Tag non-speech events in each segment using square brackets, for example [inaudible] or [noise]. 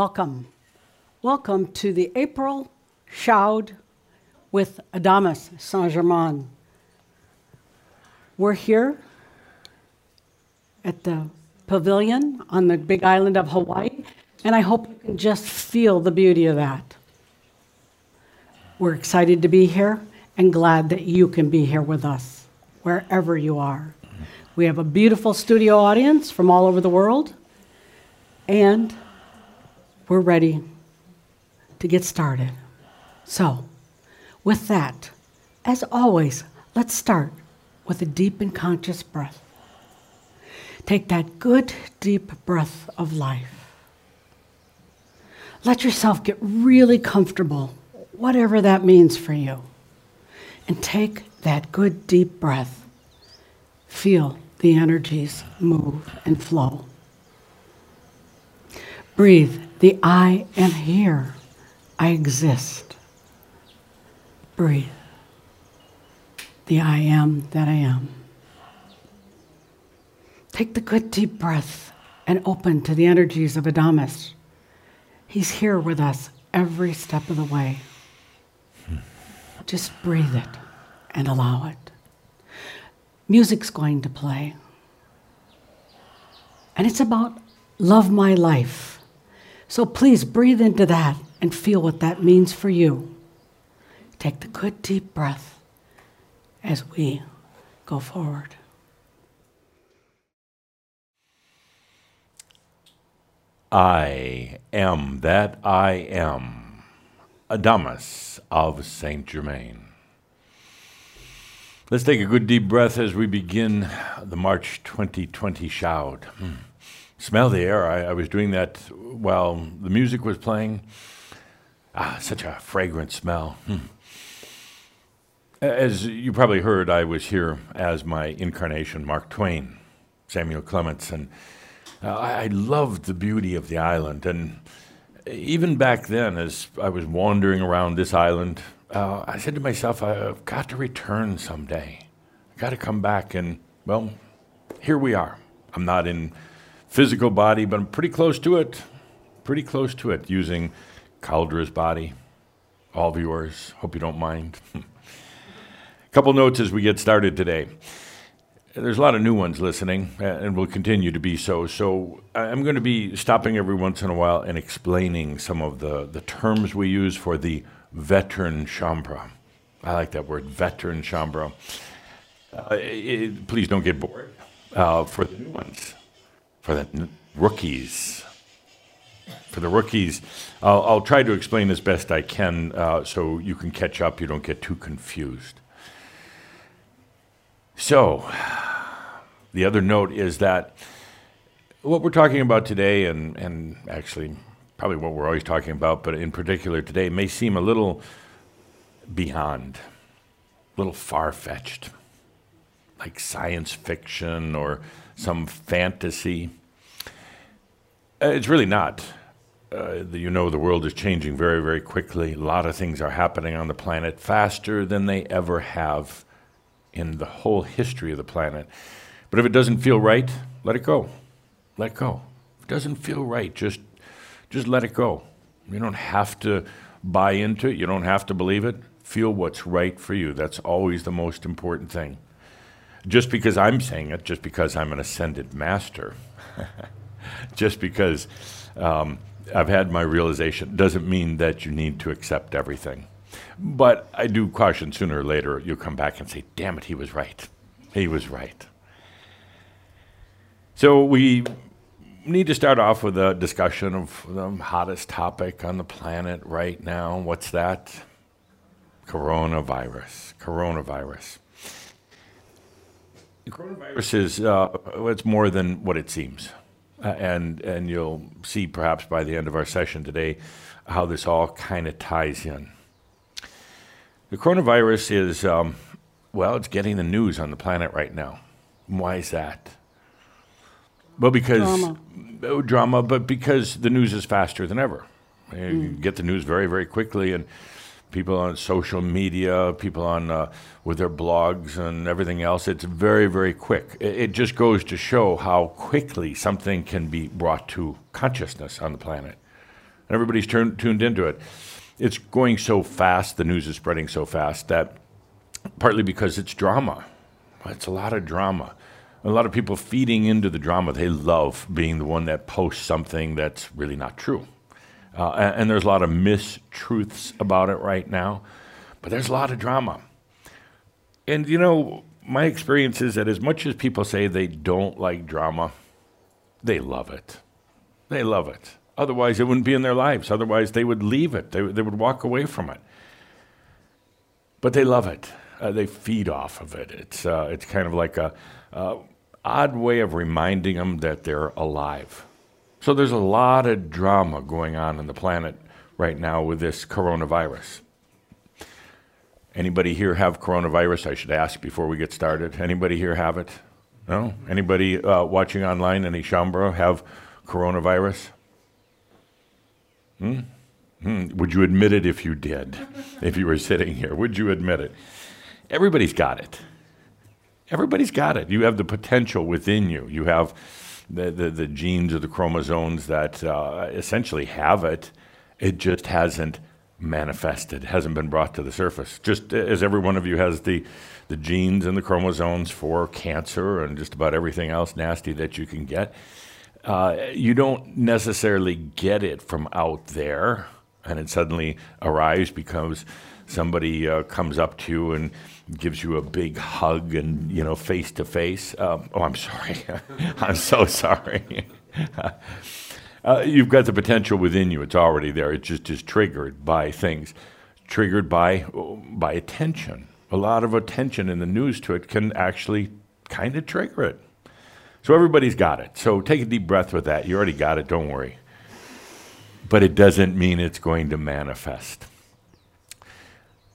Welcome. Welcome to the April Shoud with Adamus Saint Germain. We're here at the pavilion on the big island of Hawaii, and I hope you can just feel the beauty of that. We're excited to be here and glad that you can be here with us, wherever you are. We have a beautiful studio audience from all over the world, and we're ready to get started. So, with that, as always, let's start with a deep and conscious breath. Take that good, deep breath of life. Let yourself get really comfortable, whatever that means for you. And take that good, deep breath. Feel the energies move and flow. Breathe the I am here. I exist. Breathe. The I am that I am. Take the good deep breath and open to the energies of Adamus. He's here with us every step of the way. Just breathe it and allow it. Music's going to play. And it's about love my life. So please breathe into that and feel what that means for you. Take the good deep breath as we go forward. I am that I am, Adamus of Saint Germain. Let's take a good deep breath as we begin the March 2020 Shoud. Hmm. Smell the air. I, I was doing that while the music was playing. Ah, such a fragrant smell. Hmm. As you probably heard, I was here as my incarnation, Mark Twain, Samuel Clemens, and uh, I loved the beauty of the island. And even back then, as I was wandering around this island, uh, I said to myself, I've got to return someday. I've got to come back. And, well, here we are. I'm not in physical body, but I'm pretty close to it. Pretty close to it, using Cauldre's body. All viewers, hope you don't mind. A [laughs] couple notes as we get started today. There's a lot of new ones listening, and will continue to be so. So I'm going to be stopping every once in a while and explaining some of the, the terms we use for the veteran Shaumbra. I like that word, veteran Shaumbra. Uh, it, please don't get bored. Uh, for the new ones, for the rookies, for the rookies, I'll, I'll, try to explain as best I can uh, so you can catch up. You don't get too confused. So, the other note is that what we're talking about today, and, and actually probably what we're always talking about, but in particular today, may seem a little beyond, a little far fetched, like science fiction or some fantasy. Uh, it's really not. Uh, you know, the world is changing very, very quickly. A lot of things are happening on the planet faster than they ever have in the whole history of the planet. But if it doesn't feel right, let it go. Let go. If it doesn't feel right, just just let it go. You don't have to buy into it, you don't have to believe it. Feel what's right for you. That's always the most important thing. Just because I'm saying it, just because I'm an ascended master, [laughs] just because um, I've had my realization, doesn't mean that you need to accept everything. But I do caution sooner or later you'll come back and say, damn it, he was right. He was right. So we need to start off with a discussion of the hottest topic on the planet right now. What's that? Coronavirus. Coronavirus. The coronavirus is uh, it's more than what it seems. Uh, and, and you'll see perhaps by the end of our session today how this all kind of ties in. The coronavirus is, um, well, it's getting the news on the planet right now. Why is that? Well, because drama. Oh, drama, but because the news is faster than ever. You mm. get the news very, very quickly, and people on social media, people on uh, with their blogs and everything else. It's very, very quick. It, just goes to show how quickly something can be brought to consciousness on the planet. and everybody's tuned into it. It's going so fast, the news is spreading so fast that partly because it's drama. It's a lot of drama. A lot of people feeding into the drama. They love being the one that posts something that's really not true. Uh, and, and there's a lot of mistruths about it right now, but there's a lot of drama. And you know, my experience is that as much as people say they don't like drama, they love it. They love it. Otherwise, it wouldn't be in their lives. Otherwise, they would leave it, they, they would walk away from it. But they love it. Uh, they feed off of it. It's, uh, it's kind of like a uh, odd way of reminding them that they're alive. So there's a lot of drama going on in the planet right now with this coronavirus. Anybody here have coronavirus? I should ask before we get started. Anybody here have it? No? Anybody uh, watching online, any Shaumbra, have coronavirus? Hmm? Hmm. Would you admit it if you did? [laughs] if you were sitting here, would you admit it? Everybody's got it. Everybody's got it. You have the potential within you. You have the, the, the genes or the chromosomes that uh, essentially have it. It just hasn't manifested, hasn't been brought to the surface. Just as every one of you has the, the genes and the chromosomes for cancer and just about everything else nasty that you can get, uh, you don't necessarily get it from out there and it suddenly arrives because somebody uh, comes up to you and gives you a big hug and you know face to face. Um, oh, I'm sorry. [laughs] I'm so sorry. [laughs] uh, you've got the potential within you. It's already there. It just is triggered by things, triggered by by attention. A lot of attention in the news to it can actually kind of trigger it. So everybody's got it. So take a deep breath with that. You already got it. Don't worry. But it doesn't mean it's going to manifest.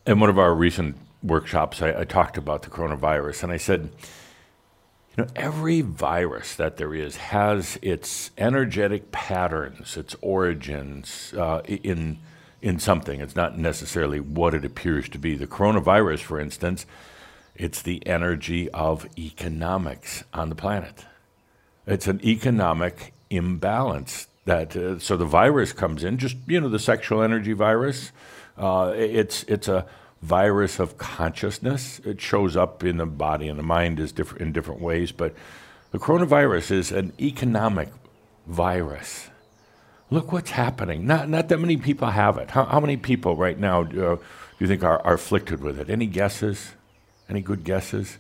In one of our recent workshops, I, I, talked about the coronavirus, and I said, you know, every virus that there is has its energetic patterns, its origins uh, in in something. It's not necessarily what it appears to be. The coronavirus, for instance, it's the energy of economics on the planet. It's an economic imbalance that uh, so the virus comes in, just you know, the sexual energy virus. Uh, it's it's a virus of consciousness. It shows up in the body and the mind is different in different ways, but the coronavirus is an economic virus. Look what's happening. Not, not that many people have it. How, how many people right now uh, do you think are, are afflicted with it? Any guesses? Any good guesses?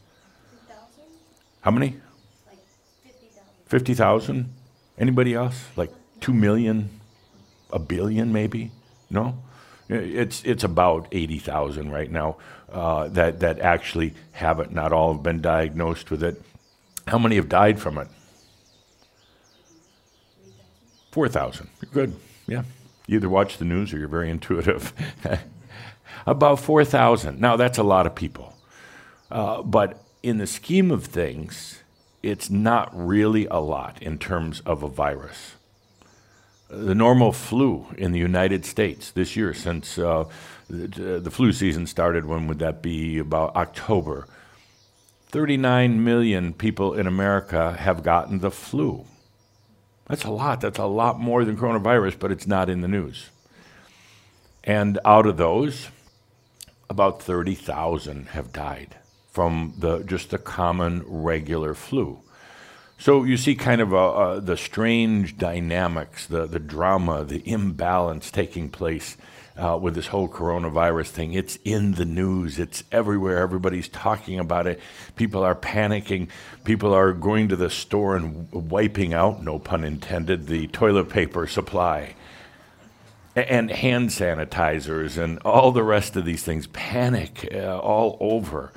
50, how many? Like 50,000. 50, Anybody else? Like 2 million? A billion maybe? No? It's, it's about 80,000 right now uh, that, that actually have it. Not all have been diagnosed with it. How many have died from it? 4,000. You're Good. Yeah. You either watch the news or you're very [laughs] intuitive. about 4,000. Now, that's a lot of people. Uh, but in the scheme of things, it's not really a lot in terms of a virus the normal flu in the United States this year, since uh, the, the, flu season started, when would that be? About October. 39 million people in America have gotten the flu. That's a lot. That's a lot more than coronavirus, but it's not in the news. And out of those, about 30,000 have died from the, just the common regular flu. So you see kind of a, the strange dynamics, the, the drama, the imbalance taking place uh, with this whole coronavirus thing. It's in the news, it's everywhere. Everybody's talking about it. People are panicking. People are going to the store and wiping out, no pun intended, the toilet paper supply and hand sanitizers and all the rest of these things. Panic uh, all over.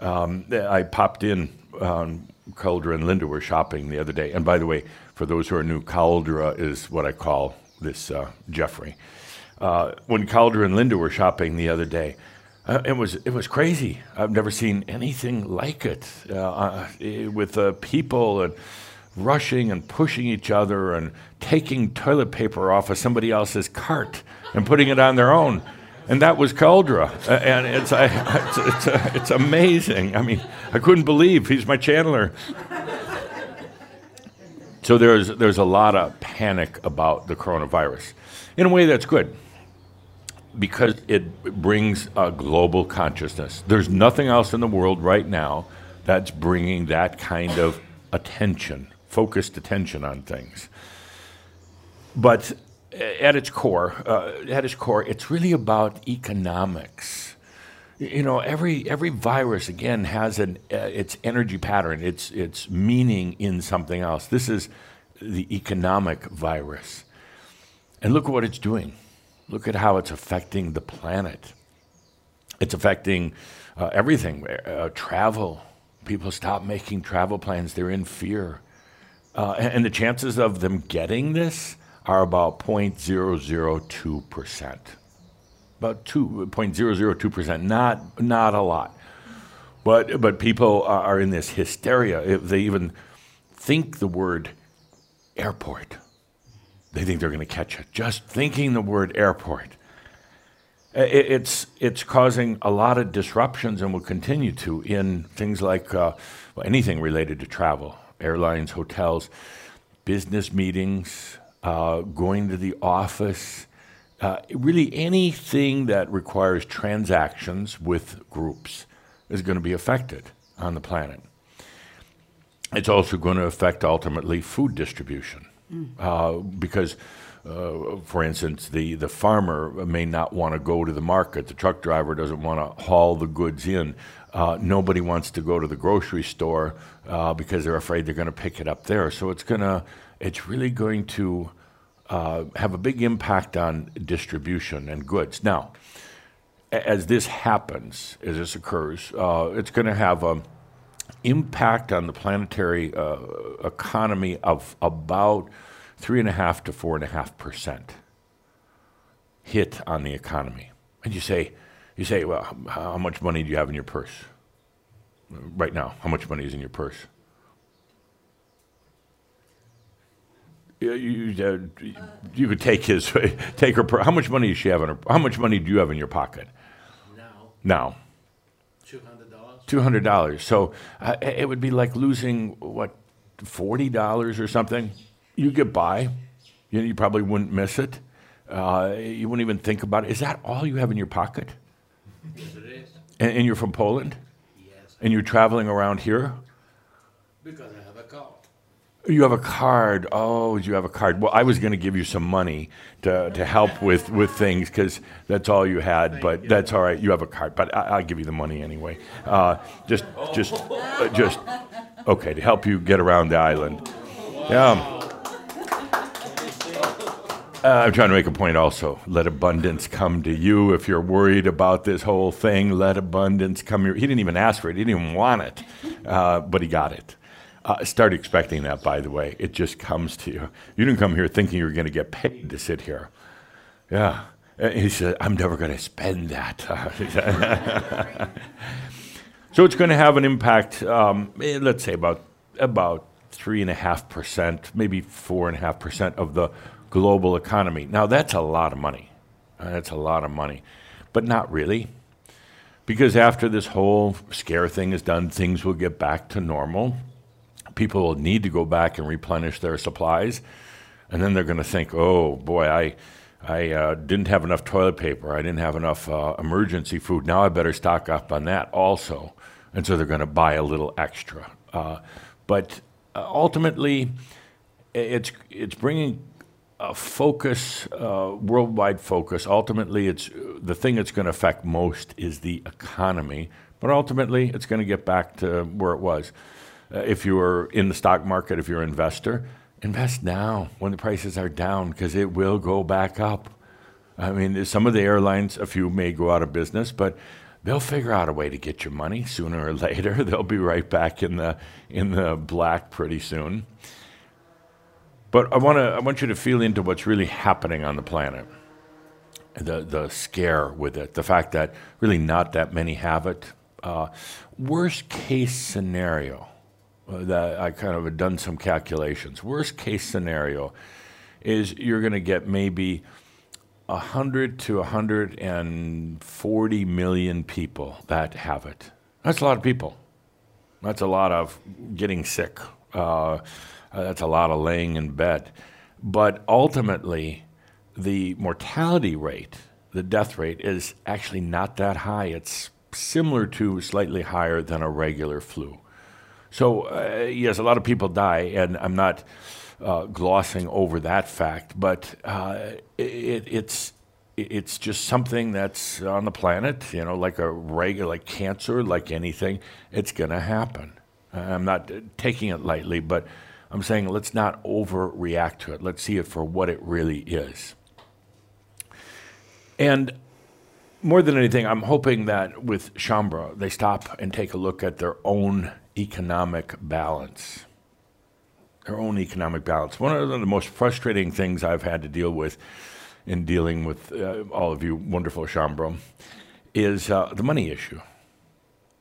Um, I popped in um, Cauldre and Linda were shopping the other day. And by the way, for those who are new, Cauldre is what I call this uh, Jeffrey. Uh, when Cauldre and Linda were shopping the other day, uh, it was it was crazy. I've never seen anything like it uh, uh, with people and rushing and pushing each other and taking toilet paper off of somebody else's cart and putting it on their own and that was Cauldre. Uh, and it's, uh, it's, it's, it's, amazing. I mean, I couldn't believe he's my channeler. So there's, there's a lot of panic about the coronavirus. In a way, that's good because it brings a global consciousness. There's nothing else in the world right now that's bringing that kind of attention, focused attention on things. But at its core, uh, at its core, it's really about economics. You know, every every virus again has an uh, its energy pattern, its its meaning in something else. This is the economic virus, and look at what it's doing. Look at how it's affecting the planet. It's affecting uh, everything. Uh, travel. People stop making travel plans. They're in fear, uh, and the chances of them getting this are about 0.002%. About 2.002%, not, not a lot. But, but people are in this hysteria. If they even think the word airport, they think they're going to catch it. Just thinking the word airport. It's, it's causing a lot of disruptions and will continue to in things like uh, anything related to travel, airlines, hotels, business meetings, uh, going to the office, uh, really anything that requires transactions with groups is going to be affected on the planet. It's also going to affect ultimately food distribution mm. uh, because. Uh, for instance, the, the farmer may not want to go to the market. The truck driver doesn't want to haul the goods in. Uh, nobody wants to go to the grocery store uh, because they're afraid they're going to pick it up there. So it's going to it's really going to uh, have a big impact on distribution and goods. Now, as this happens, as this occurs, uh, it's going to have an impact on the planetary uh, economy of about three and a half to four and a half percent hit on the economy. And you say, you say, well, how much money do you have in your purse right now? How much money is in your purse? You, uh, you could take his, [laughs] take her. How much money does she have in her? How much money do you have in your pocket now? Now. Two hundred dollars. Two hundred dollars. So uh, it would be like losing what, forty dollars or something. You get by. You, know, you probably wouldn't miss it. Uh, you wouldn't even think about it. Is that all you have in your pocket? Yes, it is. And, and you're from Poland. Yes. And you're traveling around here. Because I have a car. You have a card. Oh, you have a card. Well, I was going to give you some money to, to help with, with things because that's all you had. But that's all right. You have a card, but I, will give you the money anyway. Uh, just, just, uh, [laughs] just. Okay, to help you get around the island. Yeah. Uh, I'm trying to make a point also. Let abundance come to you. If you're worried about this whole thing, let abundance come here. He didn't even ask for it, he didn't even want it, uh, but he got it. Uh, start expecting that, by the way. It just comes to you. You didn't come here thinking you were going to get paid to sit here. Yeah. And he said, I'm never going to spend that. [laughs] so it's going to have an impact, um, eh, let's say about, about 3.5%, maybe 4.5% of the global economy. Now, that's a lot of money. Uh, that's a lot of money. But not really. Because after this whole scare thing is done, things will get back to normal people will need to go back and replenish their supplies, and then they're going to think, "Oh boy, I." I uh, didn't have enough toilet paper. I didn't have enough uh, emergency food. Now I better stock up on that also. And so they're going to buy a little extra. Uh, but uh, ultimately, it's, it's bringing a focus, uh, worldwide focus. Ultimately, it's the thing that's going to affect most is the economy. But ultimately, it's going to get back to where it was. Uh, if you're in the stock market, if you're an investor, invest now when the prices are down because it will go back up. I mean, some of the airlines, a few may go out of business, but they'll figure out a way to get your money sooner or later. [laughs] They'll be right back in the in the black pretty soon. But I want to I want you to feel into what's really happening on the planet. The the scare with it, the fact that really not that many have it. Uh, worst case scenario that I kind of have done some calculations. Worst case scenario is you're going to get maybe 100 to 140 million people that have it. That's a lot of people. That's a lot of getting sick. Uh, Uh, that's a lot of laying in bed. But ultimately, the mortality rate, the death rate, is actually not that high. It's similar to slightly higher than a regular flu. So, uh, yes, a lot of people die, and I'm not uh, glossing over that fact, but uh, it, it's it's just something that's on the planet, you know, like a regular, like cancer, like anything, it's going to happen. I'm not taking it lightly, but I'm saying let's not overreact to it. Let's see it for what it really is. And more than anything, I'm hoping that with Shaumbra, they stop and take a look at their own economic balance. Their own economic balance. One of the most frustrating things I've had to deal with in dealing with uh, all of you wonderful Shaumbra is uh, the money issue.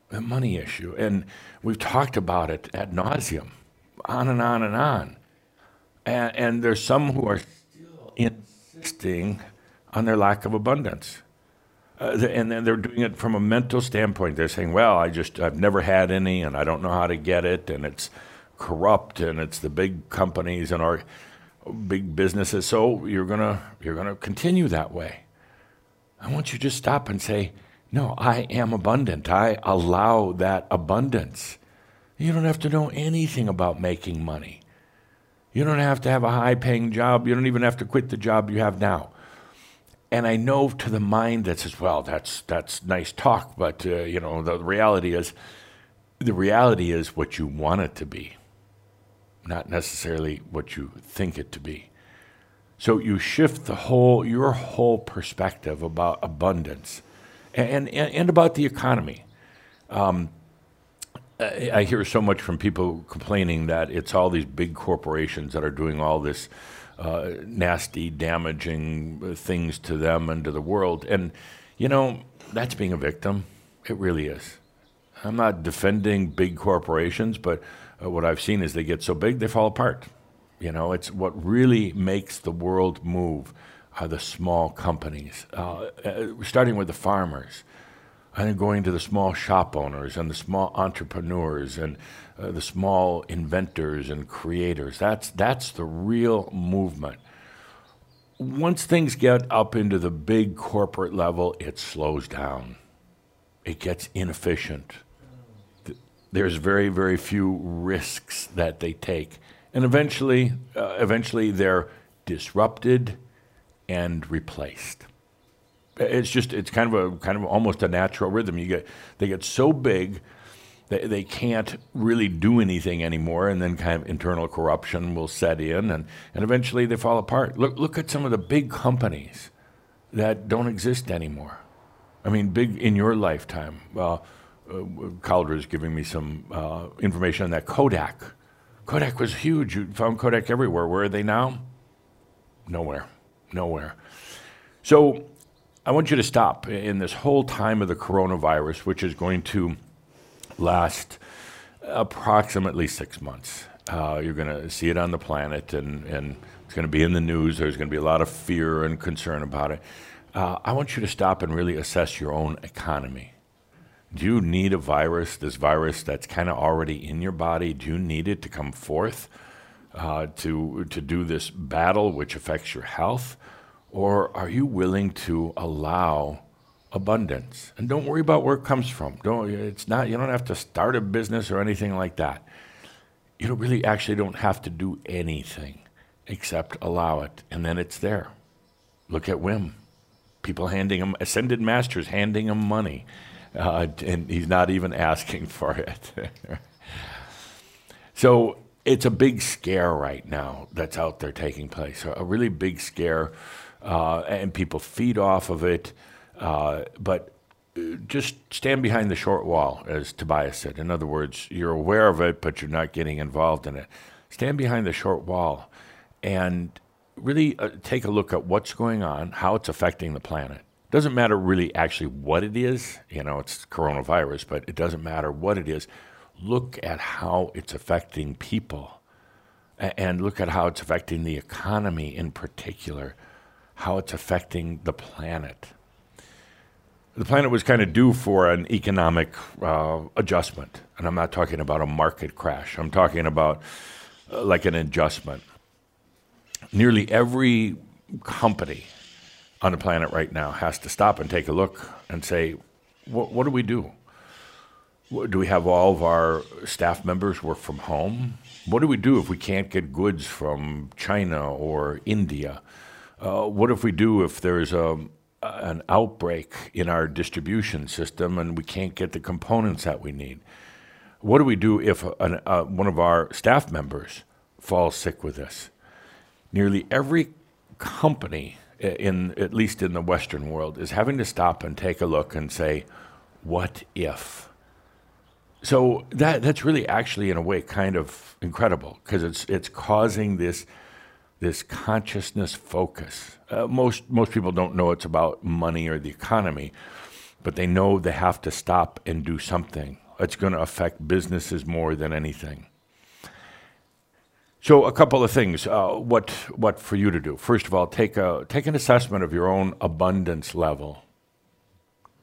The money issue. And we've talked about it ad nauseum, on and on and on. And, and there's some who are still insisting on their lack of abundance. Uh, and then they're doing it from a mental standpoint. They're saying, "Well, I just I've never had any, and I don't know how to get it, and it's corrupt, and it's the big companies and our big businesses. So you're gonna you're gonna continue that way. I want you to just stop and say, No, I am abundant. I allow that abundance. You don't have to know anything about making money. You don't have to have a high paying job. You don't even have to quit the job you have now. And I know to the mind that says, well, that's, that's nice talk, but uh, you know, the reality is, the reality is what you want it to be not necessarily what you think it to be. So you shift the whole your whole perspective about abundance and and, and about the economy. Um, I hear so much from people complaining that it's all these big corporations that are doing all this uh, nasty, damaging things to them and to the world. And, you know, that's being a victim. It really is. I'm not defending big corporations, but uh, what I've seen is they get so big they fall apart. You know, it's what really makes the world move are the small companies, uh, uh, starting with the farmers, and then going to the small shop owners and the small entrepreneurs and uh, the small inventors and creators. That's that's the real movement. Once things get up into the big corporate level, it slows down. It gets inefficient there's very, very few risks that they take. And eventually, uh, eventually they're disrupted and replaced. It's just, it's kind of a, kind of almost a natural rhythm. You get, they get so big they, they can't really do anything anymore, and then kind of internal corruption will set in, and, and eventually they fall apart. Look, look at some of the big companies that don't exist anymore. I mean, big in your lifetime. Well, uh, Cauldre is giving me some uh, information on that Kodak. Kodak was huge. You found Kodak everywhere. Where are they now? Nowhere. Nowhere. So I want you to stop in this whole time of the coronavirus, which is going to last approximately six months. Uh, you're going to see it on the planet, and, and it's going to be in the news. There's going to be a lot of fear and concern about it. Uh, I want you to stop and really assess your own economy. Do you need a virus, this virus that's kind of already in your body? Do you need it to come forth uh, to, to do this battle which affects your health? Or are you willing to allow abundance? And don't worry about where it comes from. Don't, it's not, you don't have to start a business or anything like that. You don't really actually don't have to do anything except allow it, and then it's there. Look at Wim. People handing him, ascended masters handing him money uh, and he's not even asking for it. [laughs] so it's a big scare right now that's out there taking place, a really big scare, uh, and people feed off of it. Uh, but uh, just stand behind the short wall, as Tobias said. In other words, you're aware of it, but you're not getting involved in it. Stand behind the short wall and really uh, take a look at what's going on, how it's affecting the planet. Doesn't matter really actually what it is, you know, it's coronavirus, but it doesn't matter what it is. Look at how it's affecting people and look at how it's affecting the economy in particular, how it's affecting the planet. The planet was kind of due for an economic uh, adjustment, and I'm not talking about a market crash. I'm talking about uh, like an adjustment. Nearly every company on the planet right now has to stop and take a look and say, what, what do we do? Do we have all of our staff members work from home? What do we do if we can't get goods from China or India? Uh, what if we do if there's a, an outbreak in our distribution system and we can't get the components that we need? What do we do if an, uh, one of our staff members falls sick with this? Nearly every company, in at least in the Western world, is having to stop and take a look and say, "What if?" So that that's really actually in a way kind of incredible because it's it's causing this this consciousness focus. Uh, most most people don't know it's about money or the economy, but they know they have to stop and do something. It's going to affect businesses more than anything. So a couple of things. Uh, what what for you to do? First of all, take a take an assessment of your own abundance level.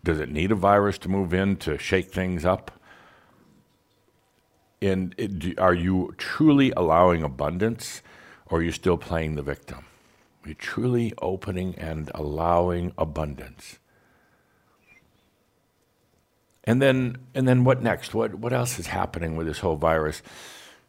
Does it need a virus to move in to shake things up? And it, are you truly allowing abundance, or are you still playing the victim? You're you truly opening and allowing abundance? And then, and then what next? What, what else is happening with this whole virus?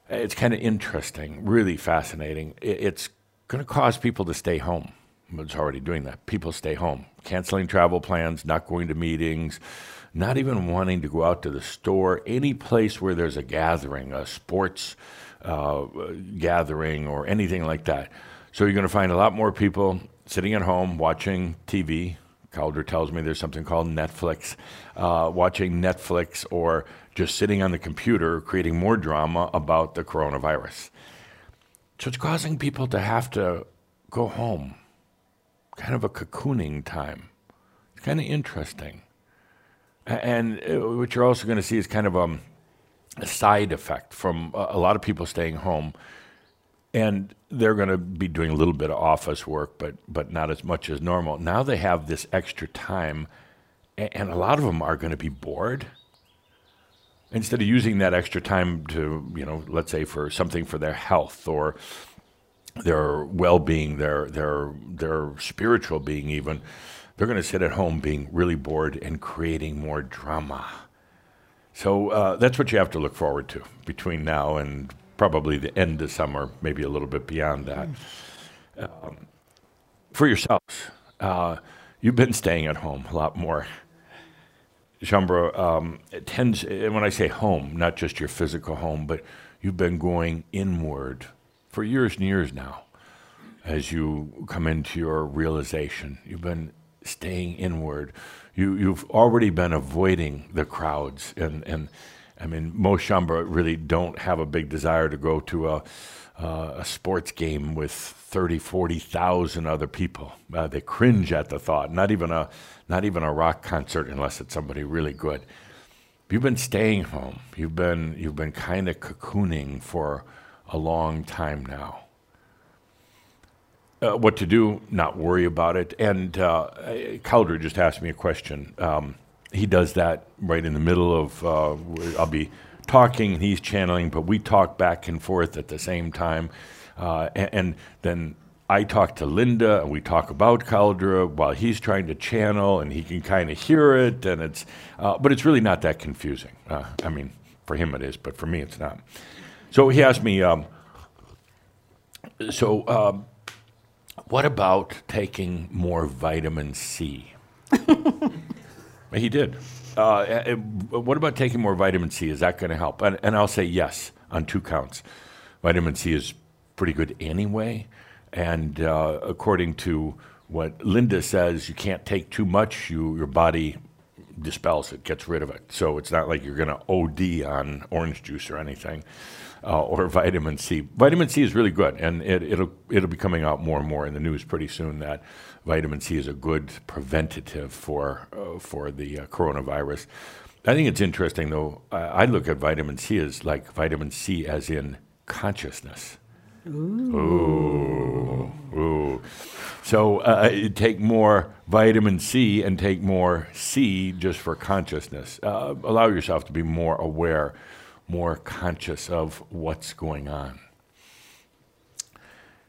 It's kind of interesting, really fascinating. It's going to cause people to stay home. It's already doing that. People stay home, canceling travel plans, not going to meetings, not even wanting to go out to the store, any place where there's a gathering, a sports uh, gathering, or anything like that. So you're going to find a lot more people sitting at home watching TV. Cauldre tells me there's something called Netflix, uh, watching Netflix or just sitting on the computer creating more drama about the coronavirus. So it's causing people to have to go home, kind of a cocooning time. It's kind of interesting. And uh, what you're also going to see is kind of um, a side effect from a, lot of people staying home. And they're going to be doing a little bit of office work, but, but not as much as normal. Now they have this extra time, a- and a lot of them are going to be bored instead of using that extra time to, you know, let's say for something for their health or their well-being, their their their spiritual being even, they're going to sit at home being really bored and creating more drama. So uh, that's what you have to look forward to between now and probably the end of summer, maybe a little bit beyond that. Um, for yourselves, uh, you've been staying at home a lot more. Shaumbra, um, it tends, and when I say home, not just your physical home, but you've been going inward for years and years now as you come into your realization. You've been staying inward. You, you've already been avoiding the crowds. And, and I mean, most Shaumbra really don't have a big desire to go to a, uh, a sports game with 30, 40,000 other people. Uh, they cringe at the thought. Not even, a, not even a rock concert unless it's somebody really good. You've been staying home. You've been, you've been kind of cocooning for a long time now uh, what to do, not worry about it. And uh, Cauldre just asked me a question. Um, he does that right in the middle of, uh, I'll be talking and he's channeling, but we talk back and forth at the same time. Uh, and, and then I talk to Linda and we talk about Cauldre while he's trying to channel and he can kind of hear it. And it's, uh, but it's really not that confusing. Uh, I mean, for him it is, but for me it's not. So he asked me, um, so um, what about taking more vitamin C? [laughs] he did. Uh, uh, what about taking more vitamin C? Is that going to help? And, and I'll say yes on two counts. Vitamin C is pretty good anyway. And uh, according to what Linda says, you can't take too much. You, your body dispels it, gets rid of it. So it's not like you're going to OD on orange juice or anything, uh, or vitamin C. Vitamin C is really good, and it, it'll it'll be coming out more and more in the news pretty soon that vitamin C is a good preventative for uh, for the uh, coronavirus. I think it's interesting though. I, I look at vitamin C as like vitamin C as in consciousness. Ooh, ooh. So uh, take more vitamin C and take more C just for consciousness. Uh, allow yourself to be more aware, more conscious of what's going on.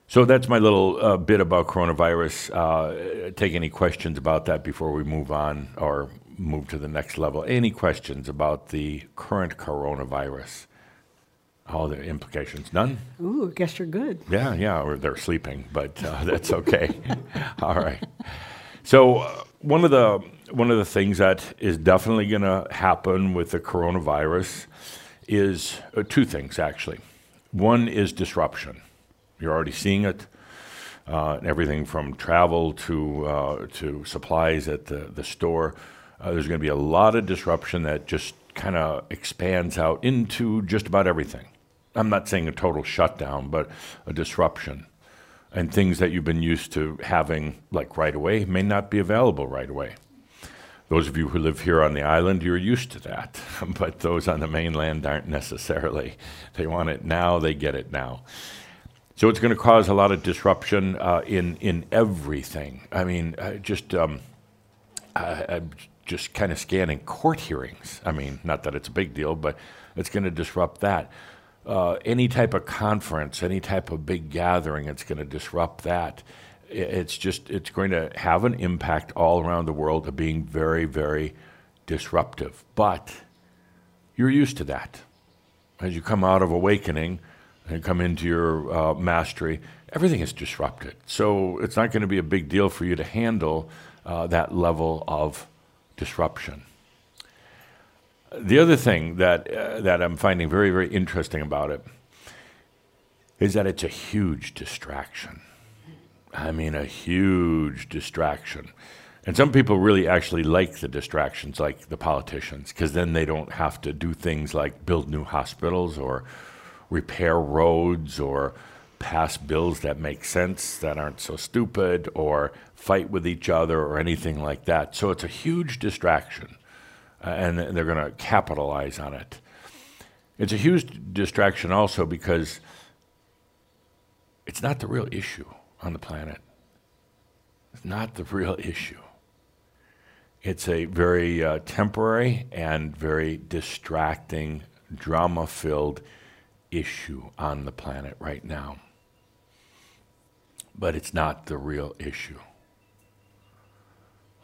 So that's my little uh, bit about coronavirus. Uh, take any questions about that before we move on or move to the next level. Any questions about the current coronavirus? All the implications? None? Ooh, I guess you're good. Yeah, yeah, or they're sleeping, but uh, [laughs] that's okay. [laughs] All right. So uh, one of the one of the things that is definitely going to happen with the coronavirus is uh, two things actually. One is disruption. You're already seeing it. Uh, everything from travel to uh, to supplies at the the store. Uh, there's going to be a lot of disruption that just kind of expands out into just about everything. I'm not saying a total shutdown, but a disruption. And things that you've been used to having, like right away, may not be available right away. Those of you who live here on the island, you're used to that. [laughs] but those on the mainland aren't necessarily. They want it now, they get it now. So it's going to cause a lot of disruption uh, in, in everything. I mean, uh, just. Um, I, I'm just kind of scanning court hearings. I mean, not that it's a big deal, but it's going to disrupt that uh, any type of conference, any type of big gathering, it's going to disrupt that. It's just it's going to have an impact all around the world of being very, very disruptive. But you're used to that. As you come out of awakening and come into your uh, mastery, everything is disrupted. So it's not going to be a big deal for you to handle uh, that level of disruption. The other thing that, uh, that I'm finding very, very interesting about it is that it's a huge distraction. I mean, a huge distraction. And some people really actually like the distractions, like the politicians, because then they don't have to do things like build new hospitals or repair roads or pass bills that make sense, that aren't so stupid, or fight with each other or anything like that. So it's a huge distraction uh, and they're going to capitalize on it. It's a huge distraction also because it's not the real issue on the planet. It's not the real issue. It's a very uh, temporary and very distracting, drama filled issue on the planet right now. But it's not the real issue.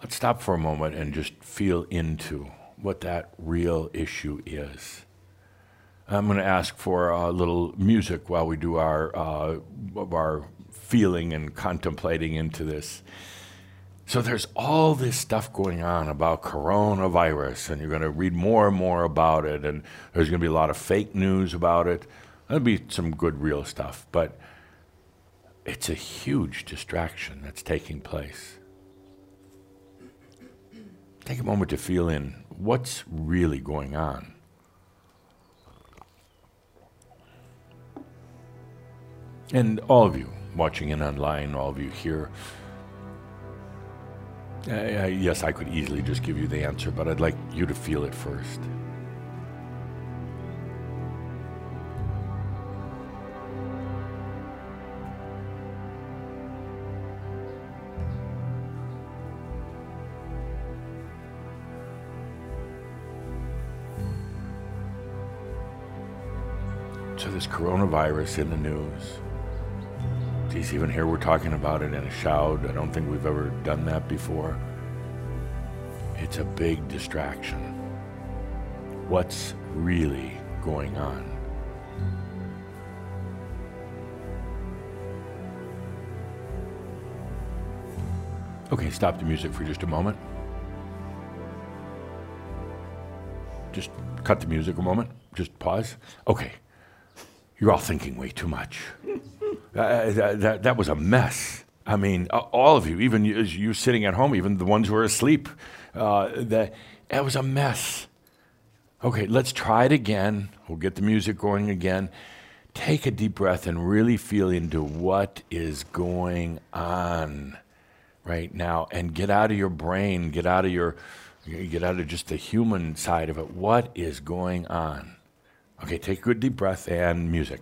Let's stop for a moment and just feel into what that real issue is. I'm going to ask for a little music while we do our, uh, our feeling and contemplating into this. So there's all this stuff going on about coronavirus, and you're going to read more and more about it, and there's going to be a lot of fake news about it. There'll be some good real stuff, but it's a huge distraction that's taking place. Take a moment to feel in what's really going on. And all of you watching in online, all of you here, uh, yes, I could easily just give you the answer, but I'd like you to feel it first. So this coronavirus in the news. Geez, even here we're talking about it in a Shoud. I don't think we've ever done that before. It's a big distraction. What's really going on? Okay, stop the music for just a moment. Just cut the music a moment. Just pause. Okay. You're all thinking way too much. [laughs] uh, that, that, that, was a mess. I mean, all of you, even you, you sitting at home, even the ones who are asleep, uh, that, that was a mess. Okay, let's try it again. We'll get the music going again. Take a deep breath and really feel into what is going on right now and get out of your brain, get out of your get out of just the human side of it. What is going on? Okay, take a good deep breath and music.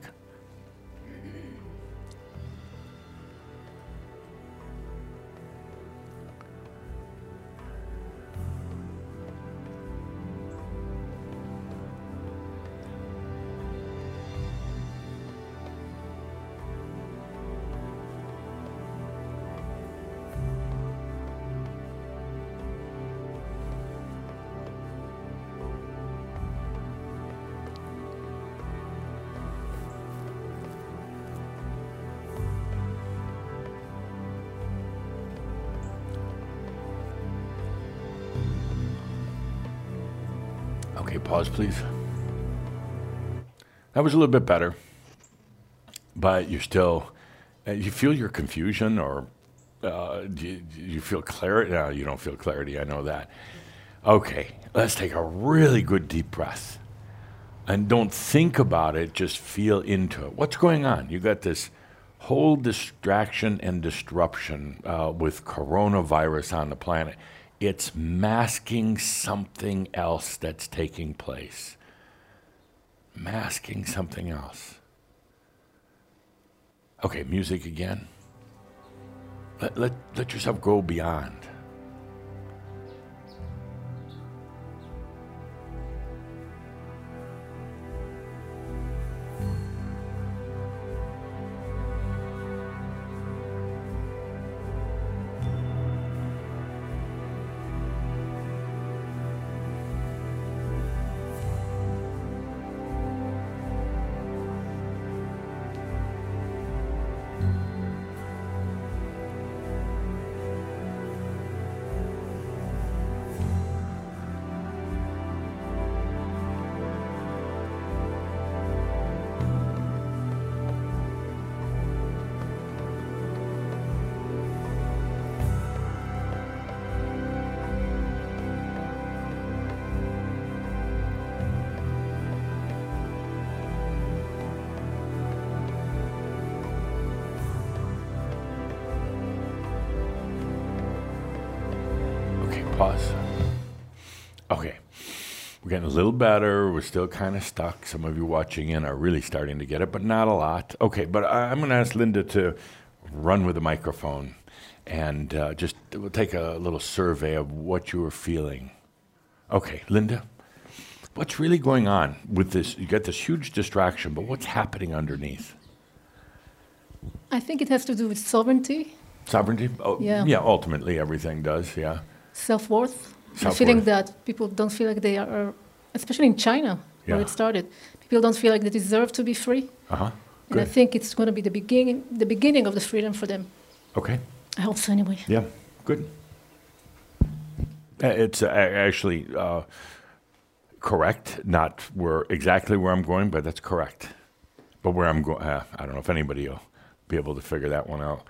Please. That was a little bit better, but you're still. Uh, you feel your confusion, or uh, do, you, do you feel clarity? No, you don't feel clarity. I know that. Okay, let's take a really good deep breath, and don't think about it. Just feel into it. What's going on? You got this whole distraction and disruption uh, with coronavirus on the planet. It's masking something else that's taking place. Masking something else. Okay, music again. Let, let, let yourself go beyond. Better. We're still kind of stuck. Some of you watching in are really starting to get it, but not a lot. Okay, but I'm going to ask Linda to run with the microphone and uh, just we'll take a little survey of what you were feeling. Okay, Linda, what's really going on with this? You got this huge distraction, but what's happening underneath? I think it has to do with sovereignty, Sovereignty? Oh, Yeah. yeah, ultimately everything does, yeah. self worth, Self-worth. feeling that people don't feel like they are, especially in China, where it started. People don't feel like they deserve to be free. Uh huh. And I think it's going to be the beginning, the beginning of the freedom for them. Okay. I hope so, anyway. Yeah, good. Uh, It's uh, actually uh, correct, not where exactly where I'm going, but that's correct. But where I'm going, uh, I don't know if anybody will be able to figure that one out.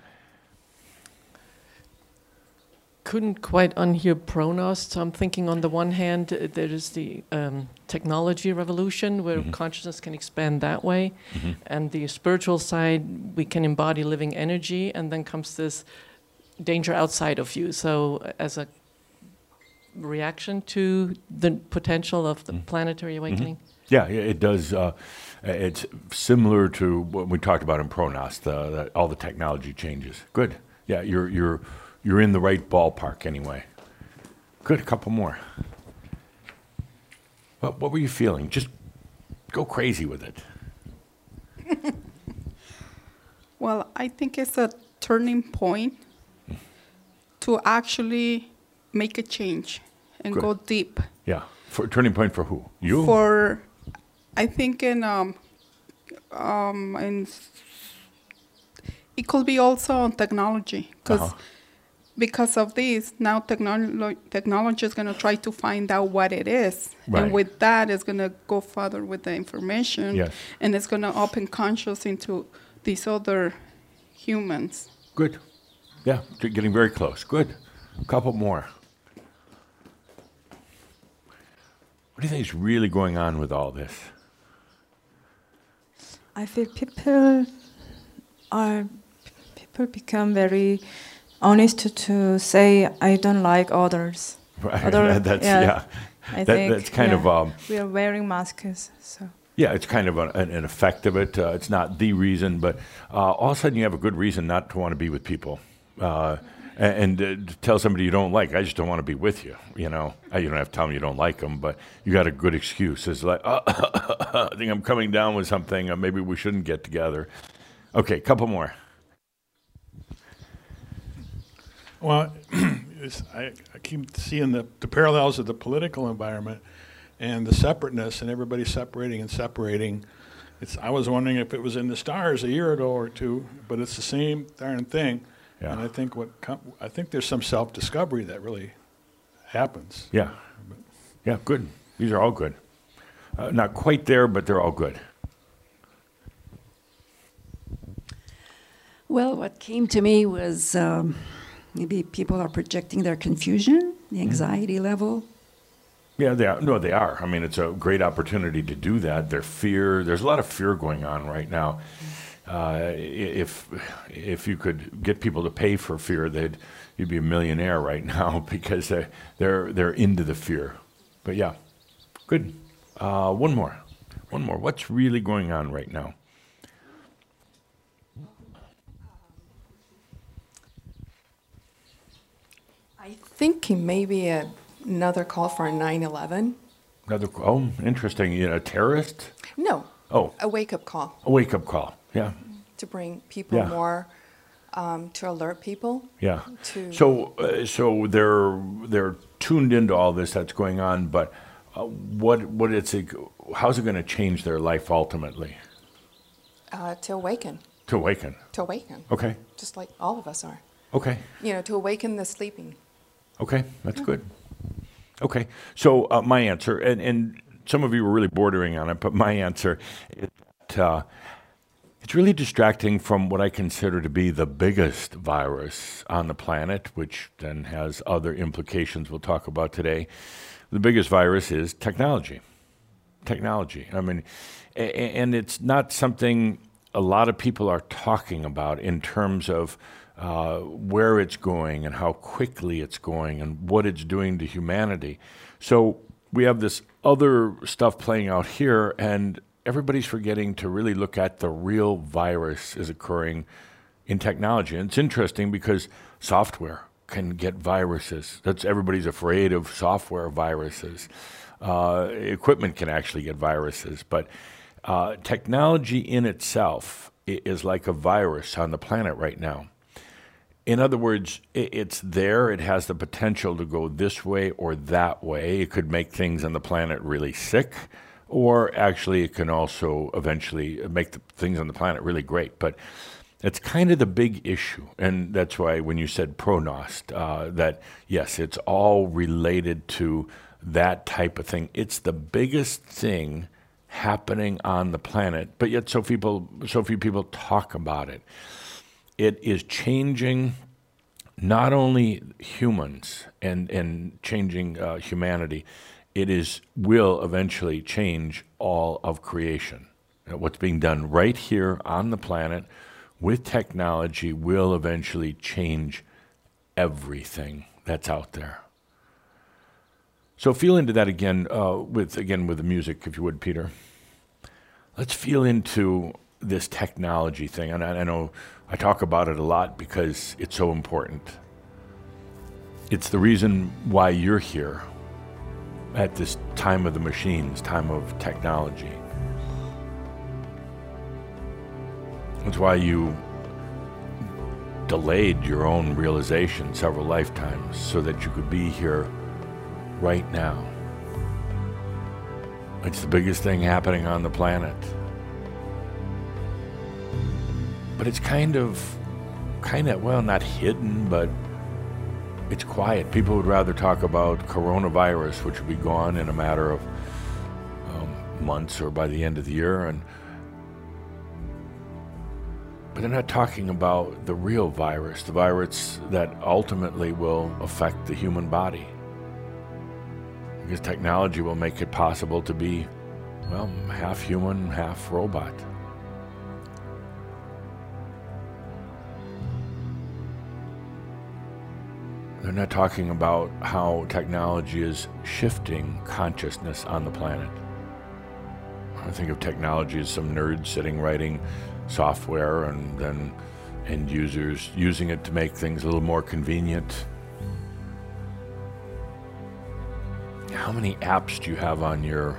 Couldn't quite unhear ProGnost. So I'm thinking on the one hand, uh, there is the um, technology revolution where Mhm. consciousness can expand that way. Mhm. And the spiritual side, we can embody living energy. And then comes this danger outside of you. So, uh, as a reaction to the potential of the Mm. planetary awakening. Yeah, yeah, it does. Uh, it's similar to what we talked about in ProGnost, the, the, all the technology changes. Good. Yeah, you're you're you're in the right ballpark anyway. Good. A couple more. What what were you feeling? Just go crazy with it. [laughs] Well, I think it's a turning point to actually make a change and Good. go deep. Yeah. For turning point for who? You. For, I think in um, um, in it could be also on technology because Uh-huh. Because of this now technology technology is going to try to find out what it is, Right. and with that it's going to go further with the information, Yes. and it's going to open conscious into these other humans. Good. Yeah, getting very close. Good. A couple more. What do you think is really going on with all this? I feel people are people become very honest to, say I don't like others. Right. [laughs] Other- that's yeah, yeah. I That- think that's kind of, um, we are wearing masks, so Yeah, it's kind of an, an effect of it. Uh, it's not the reason, but uh, all of a sudden you have a good reason not to want to be with people. Uh, a- and uh, tell somebody you don't like, I just don't want to be with you. You know, Uh, you don't have to tell them you don't like them, but you got a good excuse. It's like, [laughs] I think I'm coming down with something. Uh, maybe we shouldn't get together. Okay, couple more. Well, [clears throat] it's, I, I keep seeing the, the parallels of the political environment and the separateness and everybody separating and separating. It's, I was wondering if it was in the stars a year ago or two, but it's the same darn thing. Yeah. And I think what com- I think there's some self-discovery that really happens. Yeah. Yeah, good. These are all good. uh, not quite there, but they're all good. Well, what came to me was um, maybe people are projecting their confusion, the anxiety level. Yeah, they are. No, they are. I mean, it's a great opportunity to do that. Their fear. There's a lot of fear going on right now. Uh, if if you could get people to pay for fear, they'd you'd be a millionaire right [laughs] now because they they're they're into the fear. But yeah, good. Uh, one more, one more. What's really going on right now? I think maybe a, another call for a 9/11. Another. Oh, interesting. You know, a terrorist. No, Oh, a wake-up call a wake up call. Yeah, to bring people Yeah. more um, to alert people. yeah. To So, uh, so they're they're tuned into all this that's going on, but uh, what what it's how's it going to change their life ultimately uh, to awaken, to awaken? to awaken, Okay, just like all of us are. okay, You know, to awaken the sleeping. Okay, that's good. Okay, so uh, my answer, and and some of you were really bordering on it, but my answer is that, uh, it's really distracting from what I consider to be the biggest virus on the planet, which then has other implications we'll talk about today. The biggest virus is technology. Technology. I mean, and it's not something a lot of people are talking about in terms of uh, where it's going and how quickly it's going and what it's doing to humanity. So we have this other stuff playing out here, and everybody's forgetting to really look at the real virus is occurring in technology. And it's interesting because software can get viruses. That's everybody's afraid of software viruses. Uh, equipment can actually get viruses, but uh, technology in itself is like a virus on the planet right now. In other words, it's there. It has the potential to go this way or that way. It could make things on the planet really sick, or actually, it can also eventually make the things on the planet really great. But it's kind of the big issue, and that's why when you said ProGnost, uh, that yes, it's all related to that type of thing. It's the biggest thing happening on the planet, but yet so people, so few people talk about it it is changing not only humans and, and changing uh, humanity, it is will eventually change all of creation. What's being done right here on the planet with technology will eventually change everything that's out there. So feel into that again uh, with again with the music, if you would, Peter. Let's feel into this technology thing, and I, I know I talk about it a lot because it's so important. It's the reason why you're here at this time of the machines, time of technology. It's why you delayed your own realization several lifetimes so that you could be here right now. It's the biggest thing happening on the planet. But it's kind of, kind of, well, not hidden, but it's quiet. People would rather talk about coronavirus, which will be gone in a matter of um, months or by the end of the year, and but they're not talking about the real virus, the virus that ultimately will affect the human body. Because technology will make it possible to be, well, half human, half robot. They're not talking about how technology is shifting consciousness on the planet. I think of technology as some nerd sitting writing software and then end users using it to make things a little more convenient. How many apps do you have on your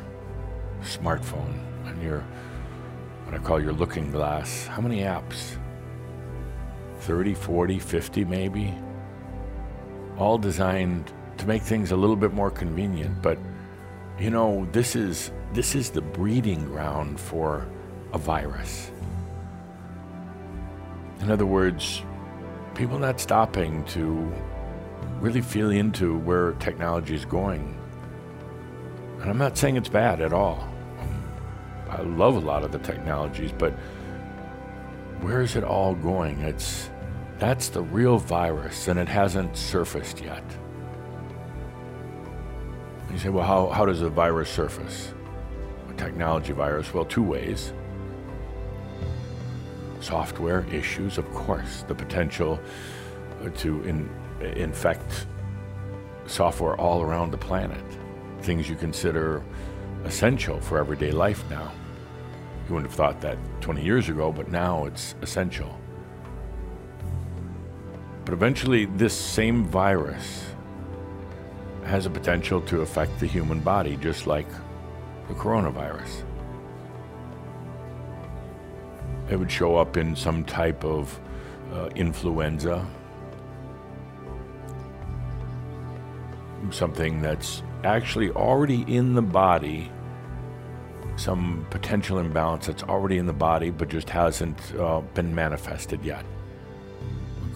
smartphone, on your what I call your looking glass? How many apps? 30, 40, 50 maybe? All designed to make things a little bit more convenient, but you know, this is this is the breeding ground for a virus. In other words, people not stopping to really feel into where technology is going. And I'm not saying it's bad at all. I love a lot of the technologies, but where is it all going? It's that's the real virus, and it hasn't surfaced yet. You say, well, how, how does a virus surface? A technology virus? Well, two ways. Software issues, of course, the potential to in, infect software all around the planet, things you consider essential for everyday life now. You wouldn't have thought that 20 years ago, but now it's essential. But eventually, this same virus has a potential to affect the human body, just like the coronavirus. It would show up in some type of uh, influenza, something that's actually already in the body, some potential imbalance that's already in the body but just hasn't uh, been manifested yet.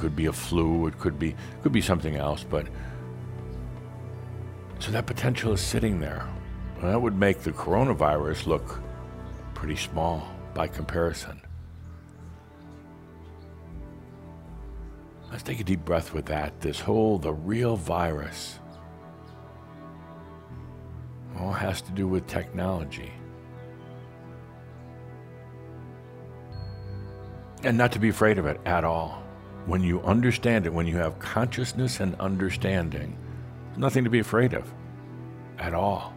It could be a flu, it could be it could be something else, but so that potential is sitting there. That would make the coronavirus look pretty small by comparison. Let's take a deep breath with that. This whole, the real virus, all has to do with technology. And not to be afraid of it at all. When you understand it, when you have consciousness and understanding, nothing to be afraid of at all.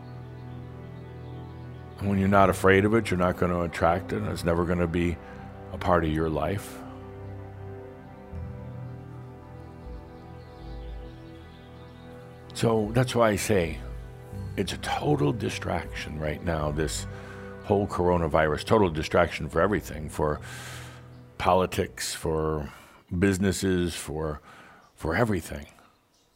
And when you're not afraid of it, you're not going to attract it, and it's never going to be a part of your life. So that's why I say it's a total distraction right now, this whole coronavirus, total distraction for everything, for politics, for businesses, for for everything.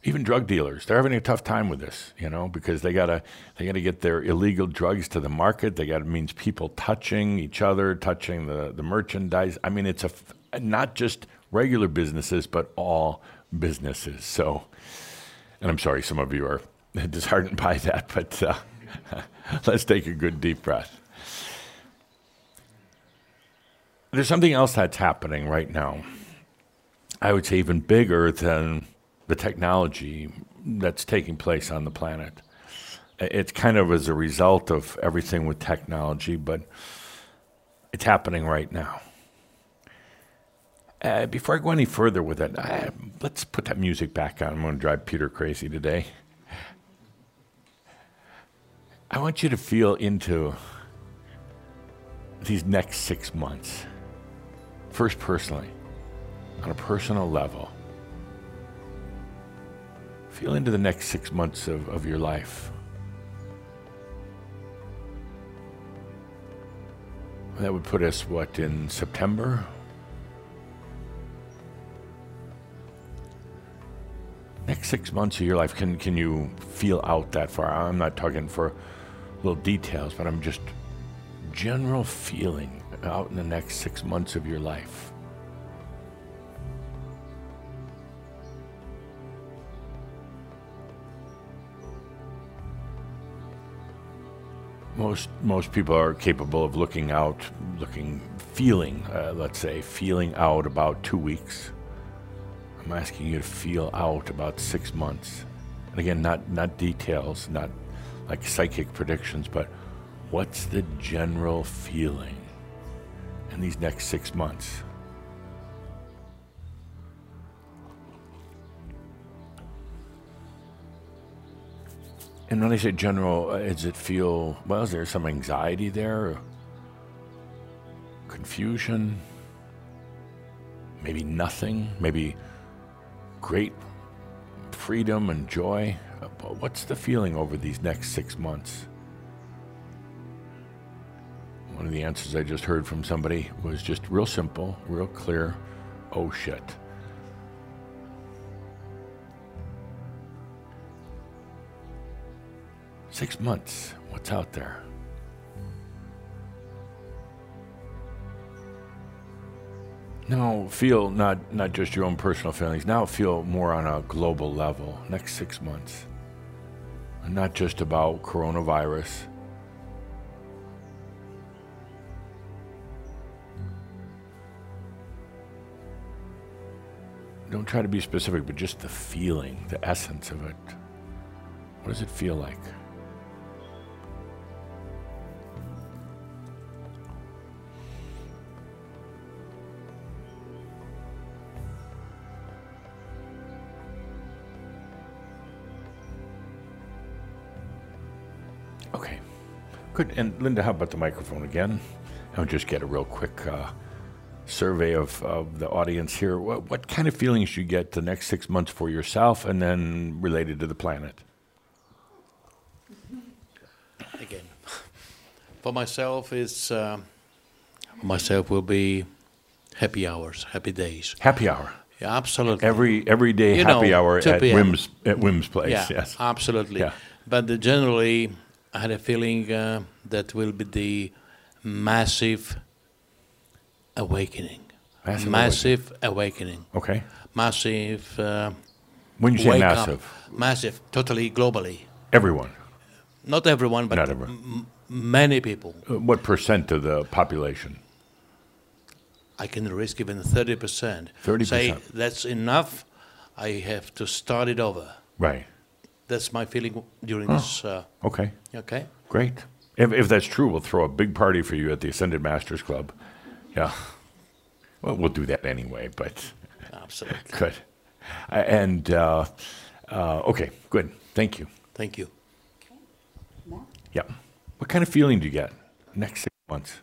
Even drug dealers, they're having a tough time with this, you know, because they gotta they gotta get their illegal drugs to the market. They got means people touching each other, touching the the merchandise. I mean, it's a not just regular businesses, but all businesses. So, and I'm sorry, some of you are [laughs] disheartened by that, but uh, [laughs] let's take a good deep breath. There's something else that's happening right now. I would say even bigger than the technology that's taking place on the planet. It's kind of as a result of everything with technology, but it's happening right now. Uh, before I go any further with it, I, let's put that music back on. I'm going to drive Peter crazy today. I want you to feel into these next six months. First, personally, on a personal level. Feel into the next six months of, of your life. That would put us, what, in September? Next six months of your life, can, can you feel out that far? I'm not talking for little details, but I'm just general feeling out in the next six months of your life. Most most people are capable of looking out, looking, feeling, uh, let's say, feeling out about two weeks. I'm asking you to feel out about six months, and again, not not details, not like psychic predictions, but what's the general feeling in these next six months? And when I say general, uh, does it feel, well, is there some anxiety there? Confusion? Maybe nothing? Maybe great freedom and joy? Uh, What's the feeling over these next six months? One of the answers I just heard from somebody was just real simple, real clear. Oh shit. Six months. What's out there? Now feel not, not just your own personal feelings, now feel more on a global level, next six months. And not just about coronavirus. Don't try to be specific, but just the feeling, the essence of it. What does it feel like? Good. And Linda, how about the microphone again? I'll just get a real quick uh, survey of, of the audience here. What, what kind of feelings do you get the next six months for yourself and then related to the planet? Again, for myself, it's uh, myself will be happy hours, happy days. Happy hour. Yeah, absolutely. Every every day You happy know, hour at Wim's at Wim's place. yeah, Yes. absolutely. Yeah. But uh, generally, I had a feeling uh, that will be the massive awakening. Massive massive awakening. Okay. Massive. Uh, When you say wake up. massive, massive, totally globally. everyone. Not everyone, but Not everyone. m- many people. Uh, What percent of the population? I can risk even 30%. 30%. Say that's enough, I have to start it over. Right. That's my feeling during this. Uh, Okay. okay? Great. If, if that's true, we'll throw a big party for you at the Ascended Masters Club. Yeah. Well, we'll do that anyway, but [laughs] Absolutely. good. Uh, And, uh, uh, okay, good. Thank you. Thank you. Yeah. What kind of feeling do you get next six months?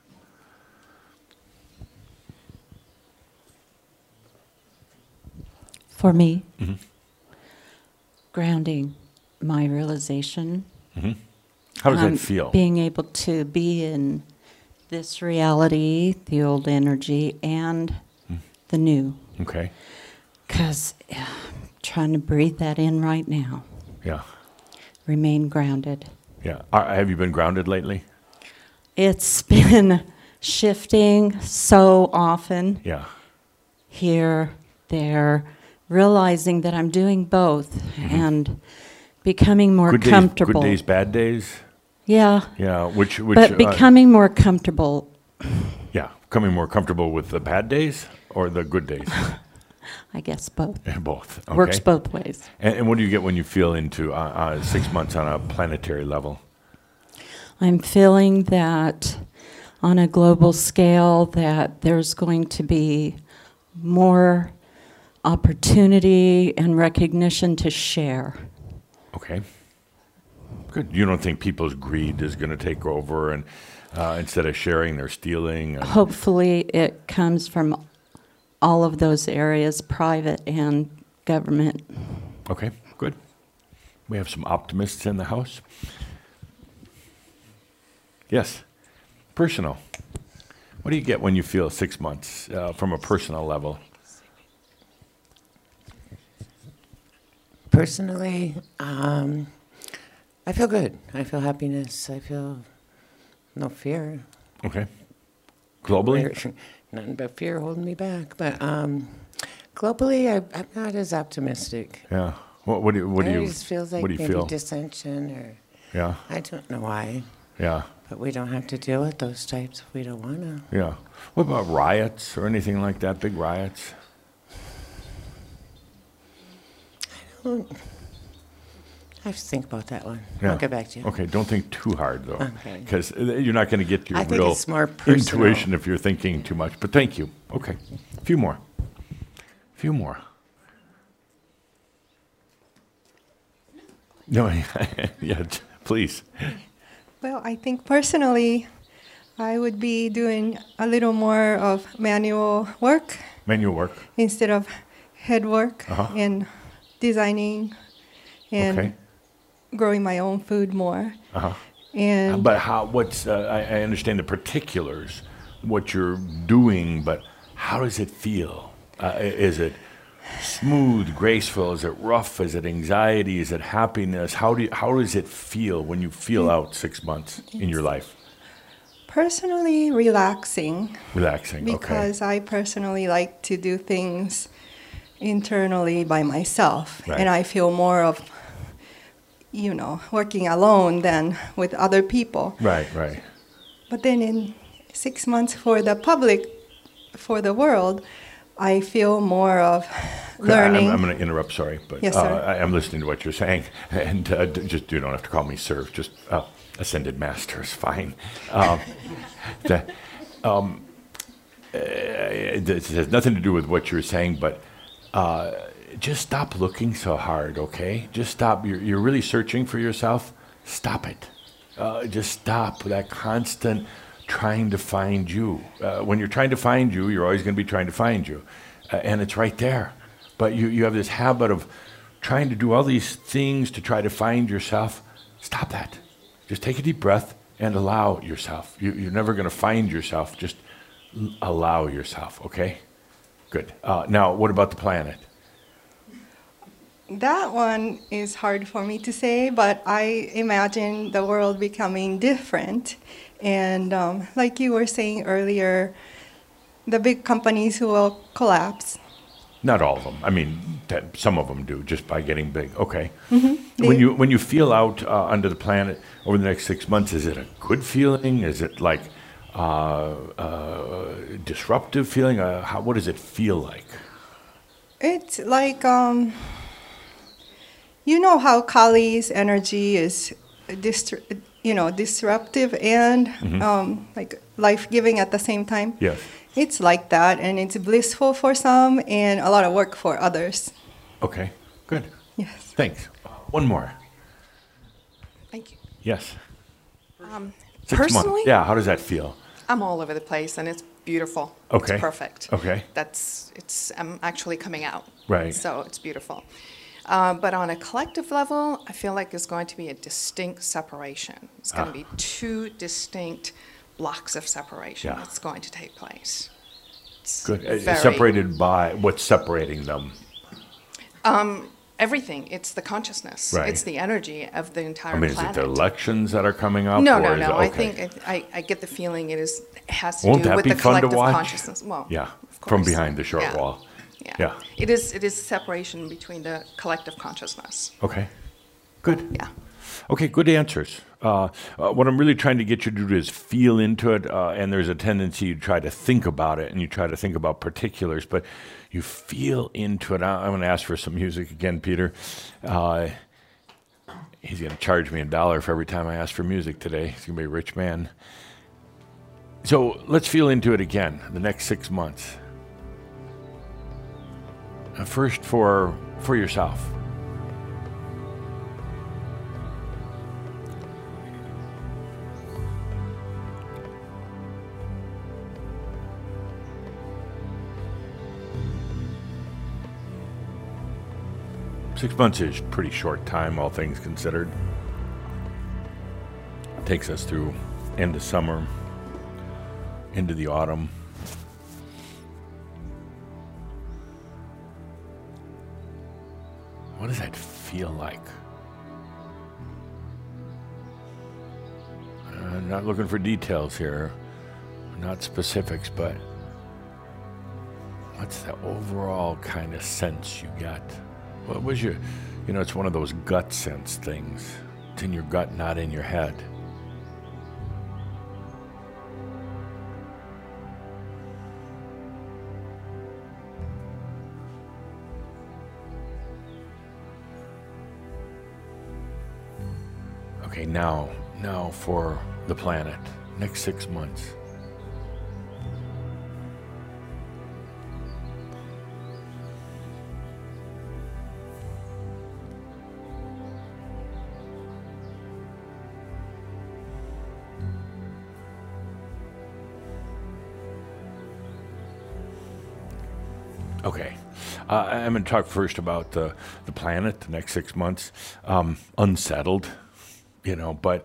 For me, Mhm. grounding my realization. How does um, that feel? Being able to be in this reality, the old energy, and Hmm. the new. Okay. Because I'm trying to breathe that in right now. Yeah. Remain grounded. Yeah. Are, have you been grounded lately? It's [laughs] been shifting so often Yeah. here, there, realizing that I'm doing both and becoming more good days, comfortable. Good days, bad days. Yeah. Yeah. Which, which. but uh, becoming more comfortable, yeah. Becoming more comfortable with the bad days or the good days. [laughs] I guess both. both. Okay. Works both ways. And, and what do you get when you feel into uh, uh, six months on a planetary level? I'm feeling that on a global scale that there's going to be more opportunity and recognition to share. Okay. Good. You don't think people's greed is going to take over, and uh, instead of sharing, they're stealing. And, Hopefully, it comes from all of those areas, private and government. okay. Good. We have some optimists in the house. Yes. Personal. What do you get when you feel six months uh, from a personal level? Personally, um, I feel good. I feel happiness. I feel no fear. Okay. Globally? Fear- Nothing but fear holding me back. But um, globally, I, I'm not as optimistic. Yeah. What, what do you? What do it you? always feels like what do you maybe feel? dissension or yeah. I don't know why. Yeah. But we don't have to deal with those types if we don't want to. Yeah. What about riots or anything like that? Big riots? I have to think about that one. Yeah. I'll get back to you. Okay, don't think too hard though, Okay. because you're not going to get your I think real it's more personal. intuition if you're thinking too much. But thank you. Okay, a few more. A few more. No, [laughs] yeah, t- please. Well, I think personally, I would be doing a little more of manual work Manual work. instead of head work Uh-huh. and designing and Okay. growing my own food more. Uh-huh. And But how? What's? Uh, I, I understand the particulars, what you're doing, but how does it feel? Uh, is it smooth, graceful? Is it rough? Is it anxiety? Is it happiness? How do you, how does it feel when you feel out six months in your life? personally relaxing Relaxing. okay. because I personally like to do things internally by myself. Right. And I feel more of, you know, working alone than with other people. Right. Right. But then in six months for the public, for the world, I feel more of Okay, I'm- learning. I'm, going to interrupt, sorry, but Yes, uh. I, I'm listening to what you're saying, [laughs] and uh, d- just you don't have to call me sir. Just uh, ascended master is fine. Um, [laughs] the, um, uh, it has nothing to do with what you're saying, but uh, just stop looking so hard, okay? Just stop. You're, you're really searching for yourself. Stop it. Uh, just stop that constant trying to find you. Uh, when you're trying to find you, you're always going to be trying to find you, uh, and it's right there. But you, you have this habit of trying to do all these things to try to find yourself. Stop that. Just take a deep breath and allow yourself. You, you're never going to find yourself. Just allow yourself, okay? Good. Uh, now, what about the planet? That one is hard for me to say, but I imagine the world becoming different. And um, like you were saying earlier, the big companies will collapse. Not all of them. I mean, some of them do just by getting big. Okay. Mhm. When you when you feel out uh, under the planet over the next six months, is it a good feeling? Is it like disruptive feeling? Uh, how, what does it feel like? It's like, um, you know how Kali's energy is, you know, disruptive and Mhm. um, like life-giving at the same time. Yes. It's like that, and it's blissful for some and a lot of work for others. Okay. Good. Yes. Thanks. Uh, one more. Thank you. Yes. Um, Six months. personally, Yeah. How does that feel? I'm all over the place, and it's beautiful. Okay. It's perfect. Okay. That's it's. I'm actually coming out. Right. So it's beautiful. Uh, but on a collective level, I feel like it's going to be a distinct separation. It's going Ah. to be two distinct blocks of separation Yeah. that's going to take place. It's Good. Uh, very- separated by what's separating them? Um, everything. It's the consciousness. Right. It's the energy of the entire I mean, is it the elections that are coming up? No, no, no. it- I think I, I get the feeling it is it has to Won't do that with be the fun to collective watch? consciousness. Well, yeah, of from behind the short Yeah. wall. Yeah. Yeah. It is. It is separation between the collective consciousness. Okay. Good. Yeah. Okay, good answers. Uh, uh, what I'm really trying to get you to do is feel into it, uh, and there's a tendency you try to think about it and you try to think about particulars, but you feel into it. I'm going to ask for some music again, Peter. Uh, he's going to charge me a dollar for every time I ask for music today. He's going to be a rich man. So let's feel into it again the next six months. First, for for yourself. Six months is pretty short time, all things considered. Takes us through end of summer, into the autumn. What does that feel like? I'm not looking for details here, not specifics, but what's the overall kind of sense you got? What was your, you know, it's one of those gut sense things. It's in your gut, not in your head. Okay, now, now for the planet. Next six months. Uh, I'm going to talk first about the, the planet, the next six months. Um, unsettled, you know, but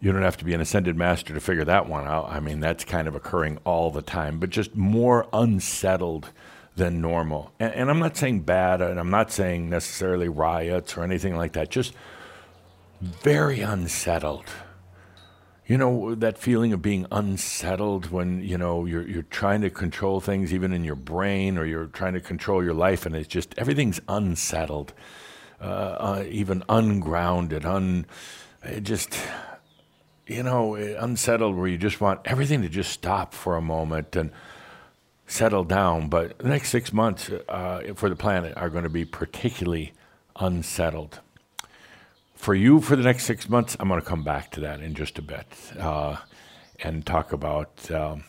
you don't have to be an ascended master to figure that one out. I mean, that's kind of occurring all the time, but just more unsettled than normal. And, and I'm not saying bad, and I'm not saying necessarily riots or anything like that, just very unsettled. You know that feeling of being unsettled when you know you're you're trying to control things even in your brain or you're trying to control your life and it's just everything's unsettled, uh, uh, even ungrounded, un, just you know unsettled where you just want everything to just stop for a moment and settle down, but the next six months uh, for the planet are going to be particularly unsettled. For you, for the next six months, I'm going to come back to that in just a bit uh, and talk about um,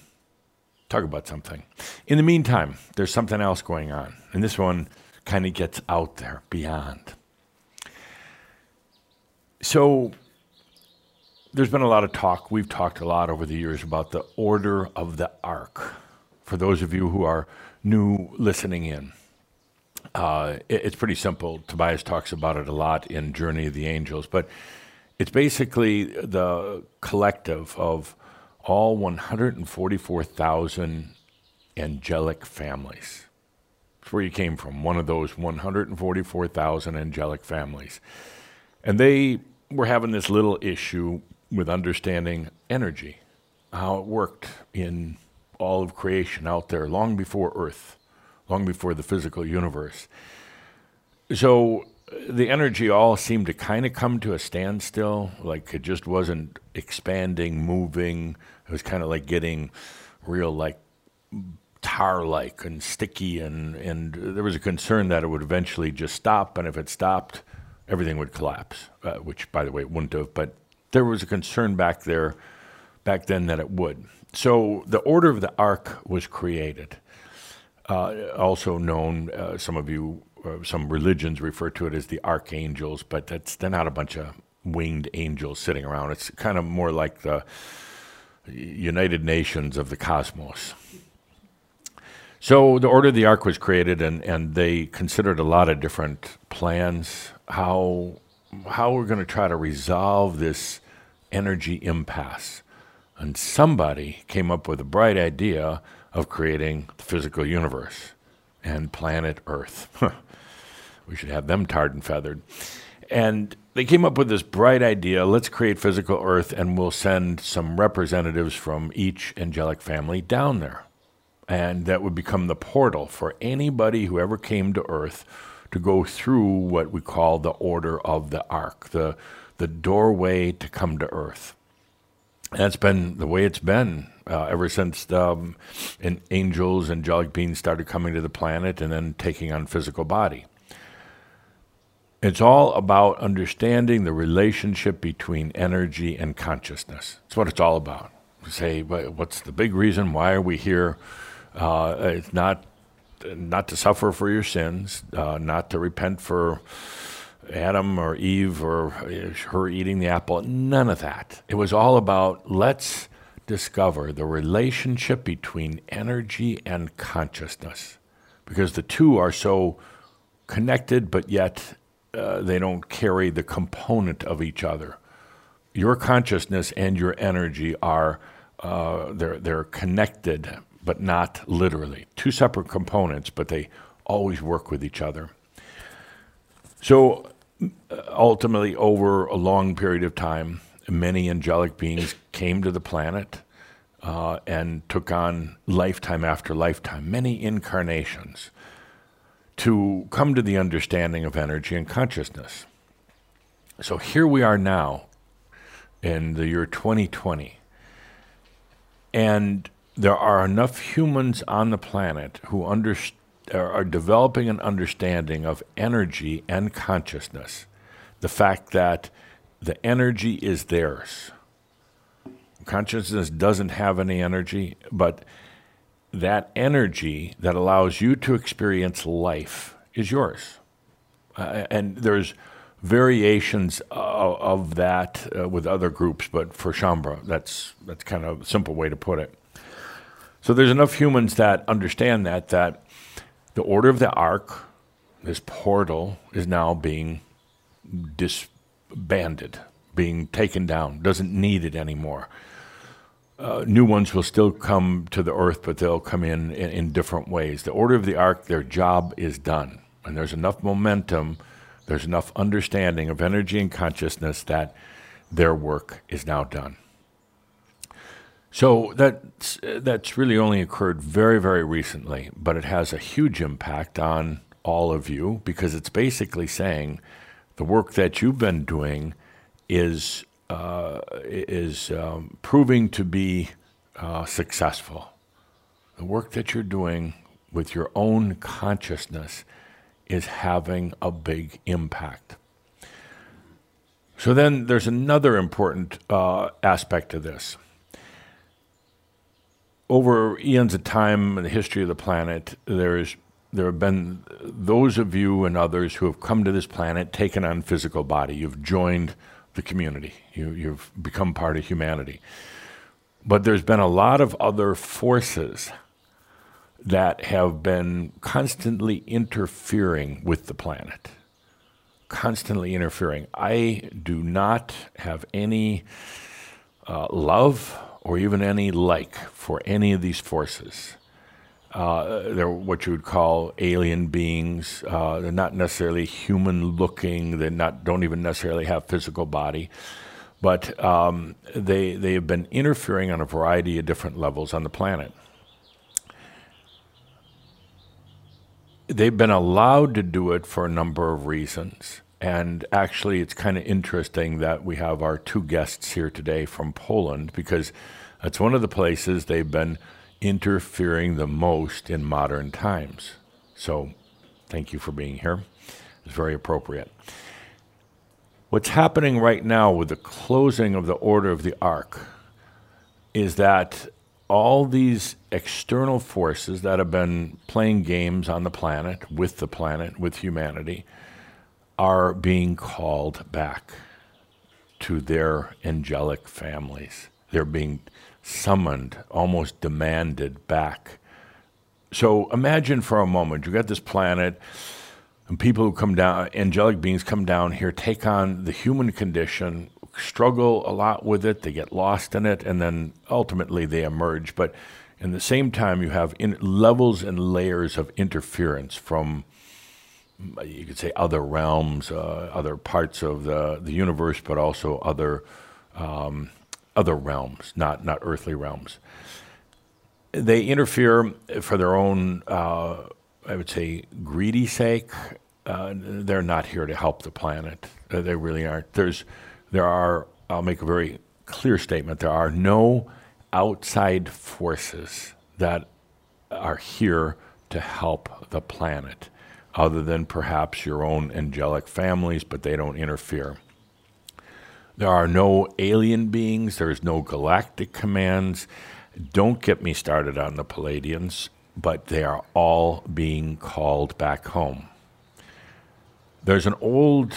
talk about something. In the meantime, there's something else going on, and this one kind of gets out there beyond. So there's been a lot of talk. We've talked a lot over the years about the order of the ark. For those of you who are new listening in, uh, it, it's pretty simple. Tobias talks about it a lot in Journey of the Angels, but it's basically the collective of all 144,000 angelic families. That's where you came from, one of those 144,000 angelic families. And they were having this little issue with understanding energy, how it worked in all of creation out there long before Earth, long before the physical universe. So the energy all seemed to kind of come to a standstill, like it just wasn't expanding, moving. It was kind of like getting real, like tar like and sticky, and, and there was a concern that it would eventually just stop, and if it stopped, everything would collapse, uh, which, by the way, it wouldn't have, but there was a concern back there, back then, that it would. So the Order of the Ark was created, uh, also known, uh, some of you, uh, some religions refer to it as the archangels, but that's, they're not a bunch of winged angels sitting around. It's kind of more like the United Nations of the cosmos. So the Order of the Ark was created, and, and they considered a lot of different plans, how, how we're going to try to resolve this energy impasse. And somebody came up with a bright idea of creating the physical universe and planet Earth. [laughs] we should have them tarred and feathered. And they came up with this bright idea let's create physical Earth, and we'll send some representatives from each angelic family down there. And that would become the portal for anybody who ever came to Earth to go through what we call the order of the ark, the, the doorway to come to Earth. And That's been the way it's been uh, ever since um, angels, angelic beings started coming to the planet and then taking on physical body. It's all about understanding the relationship between energy and consciousness. That's what it's all about. You say, what's the big reason? Why are we here? Uh, it's not not to suffer for your sins, uh, not to repent for Adam or Eve or her eating the apple. None of that. It was all about let's discover the relationship between energy and consciousness because the two are so connected, but yet uh, they don't carry the component of each other. Your consciousness and your energy are uh, they're, they're connected but not literally. Two separate components, but they always work with each other. So uh, ultimately, over a long period of time, many angelic beings came to the planet uh, and took on lifetime after lifetime, many incarnations, to come to the understanding of energy and consciousness. So here we are now in the year 2020. And there are enough humans on the planet who underst- are developing an understanding of energy and consciousness. The fact that the energy is theirs. Consciousness doesn't have any energy, but that energy that allows you to experience life is yours. Uh, and there's variations of, of that uh, with other groups, but for Shaumbra, that's, that's kind of a simple way to put it. So there's enough humans that understand that that the order of the ark, this portal, is now being disbanded, being taken down, doesn't need it anymore. Uh, new ones will still come to the earth, but they'll come in, in, in different ways. The order of the ark, their job is done. And there's enough momentum, there's enough understanding of energy and consciousness that their work is now done. So that's, that's really only occurred very, very recently, but it has a huge impact on all of you because it's basically saying the work that you've been doing is, uh, is um, proving to be uh, successful. the work that you're doing with your own consciousness is having a big impact. So then there's another important uh, aspect to this. Over eons of time in the history of the planet, there's there have been those of you and others who have come to this planet, taken on physical body. You've joined the community. You, you've become part of humanity. But there's been a lot of other forces that have been constantly interfering with the planet. Constantly interfering. I do not have any uh, love or even any like for any of these forces. Uh, they're what you would call alien beings. Uh, they're not necessarily human-looking. They not don't even necessarily have physical body, but um, they they have been interfering on a variety of different levels on the planet. They've been allowed to do it for a number of reasons. And actually, it's kind of interesting that we have our two guests here today from Poland because that's one of the places they've been interfering the most in modern times. So, thank you for being here. It's very appropriate. What's happening right now with the closing of the Order of the Ark is that all these external forces that have been playing games on the planet, with the planet, with humanity, are being called back to their angelic families. They're being summoned, almost demanded back. So imagine for a moment you got this planet, and people who come down, angelic beings come down here, take on the human condition, struggle a lot with it, they get lost in it, and then ultimately they emerge. But in the same time, you have levels and layers of interference from you could say other realms, uh, other parts of the, the universe, but also other um, other realms, not, not earthly realms. They interfere for their own, uh, I would say, greedy sake. Uh, they're not here to help the planet. Uh, they really aren't. There's, there are, I'll make a very clear statement there are no outside forces that are here to help the planet, other than perhaps your own angelic families, but they don't interfere. There are no alien beings, there's no galactic commands. Don't get me started on the Pleiadians, but they are all being called back home. There's an old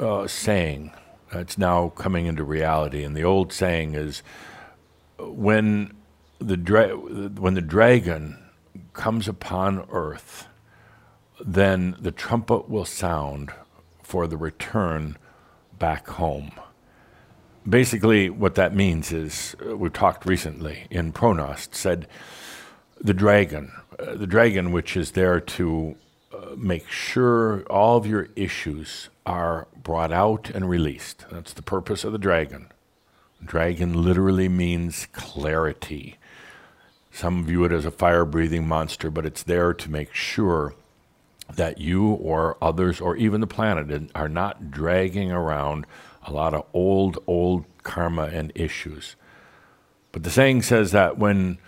uh, saying that's now coming into reality, and the old saying is when the, dra- when the dragon comes upon earth, then the trumpet will sound for the return back home basically, what that means is uh, we talked recently in ProGnost said the dragon, uh, the dragon which is there to uh, make sure all of your issues are brought out and released. That's the purpose of the dragon. Dragon literally means clarity. Some view it as a fire breathing monster, but it's there to make sure that you or others or even the planet are not dragging around a lot of old, old karma and issues. But the saying says that when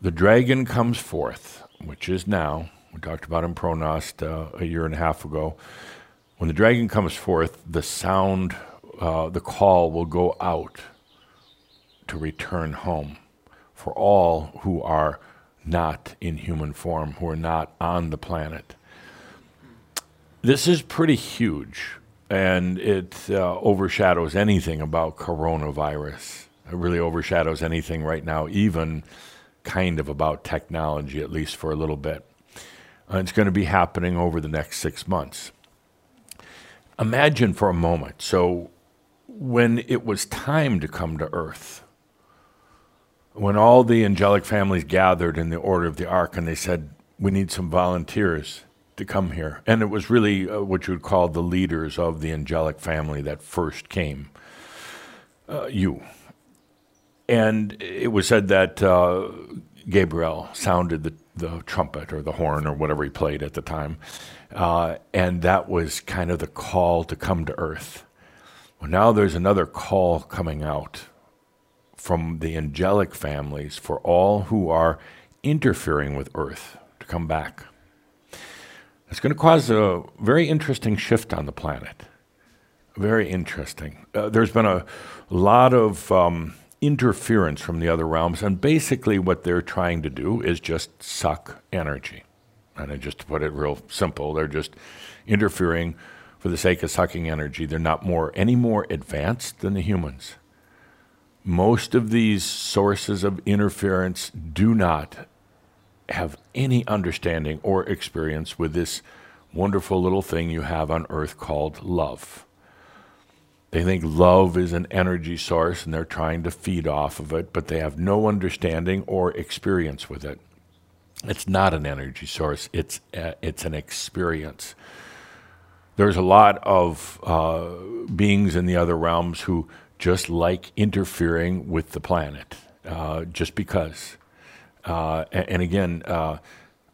the dragon comes forth, which is now, we talked about in ProGnost uh, a year and a half ago, when the dragon comes forth, the sound, uh, the call will go out to return home for all who are not in human form, who are not on the planet. This is pretty huge and it uh, overshadows anything about coronavirus. It really overshadows anything right now, even kind of about technology, at least for a little bit. Uh, it's going to be happening over the next six months. Imagine for a moment. So, when it was time to come to Earth, when all the angelic families gathered in the order of the ark and they said, We need some volunteers to come here. And it was really uh, what you would call the leaders of the angelic family that first came. Uh, you. And it was said that uh, Gabriel sounded the, the trumpet or the horn or whatever he played at the time. Uh, and that was kind of the call to come to earth. Well, now there's another call coming out from the angelic families for all who are interfering with Earth to come back. It's going to cause a very interesting shift on the planet. Very interesting. Uh, there's been a lot of um, interference from the other realms, and basically what they're trying to do is just suck energy. And just to put it real simple, they're just interfering for the sake of sucking energy. They're not more any more advanced than the humans. Most of these sources of interference do not have any understanding or experience with this wonderful little thing you have on earth called love. They think love is an energy source and they're trying to feed off of it, but they have no understanding or experience with it. It's not an energy source, it's, a, it's an experience. There's a lot of uh, beings in the other realms who just like interfering with the planet, uh, just because. Uh, and, again, uh,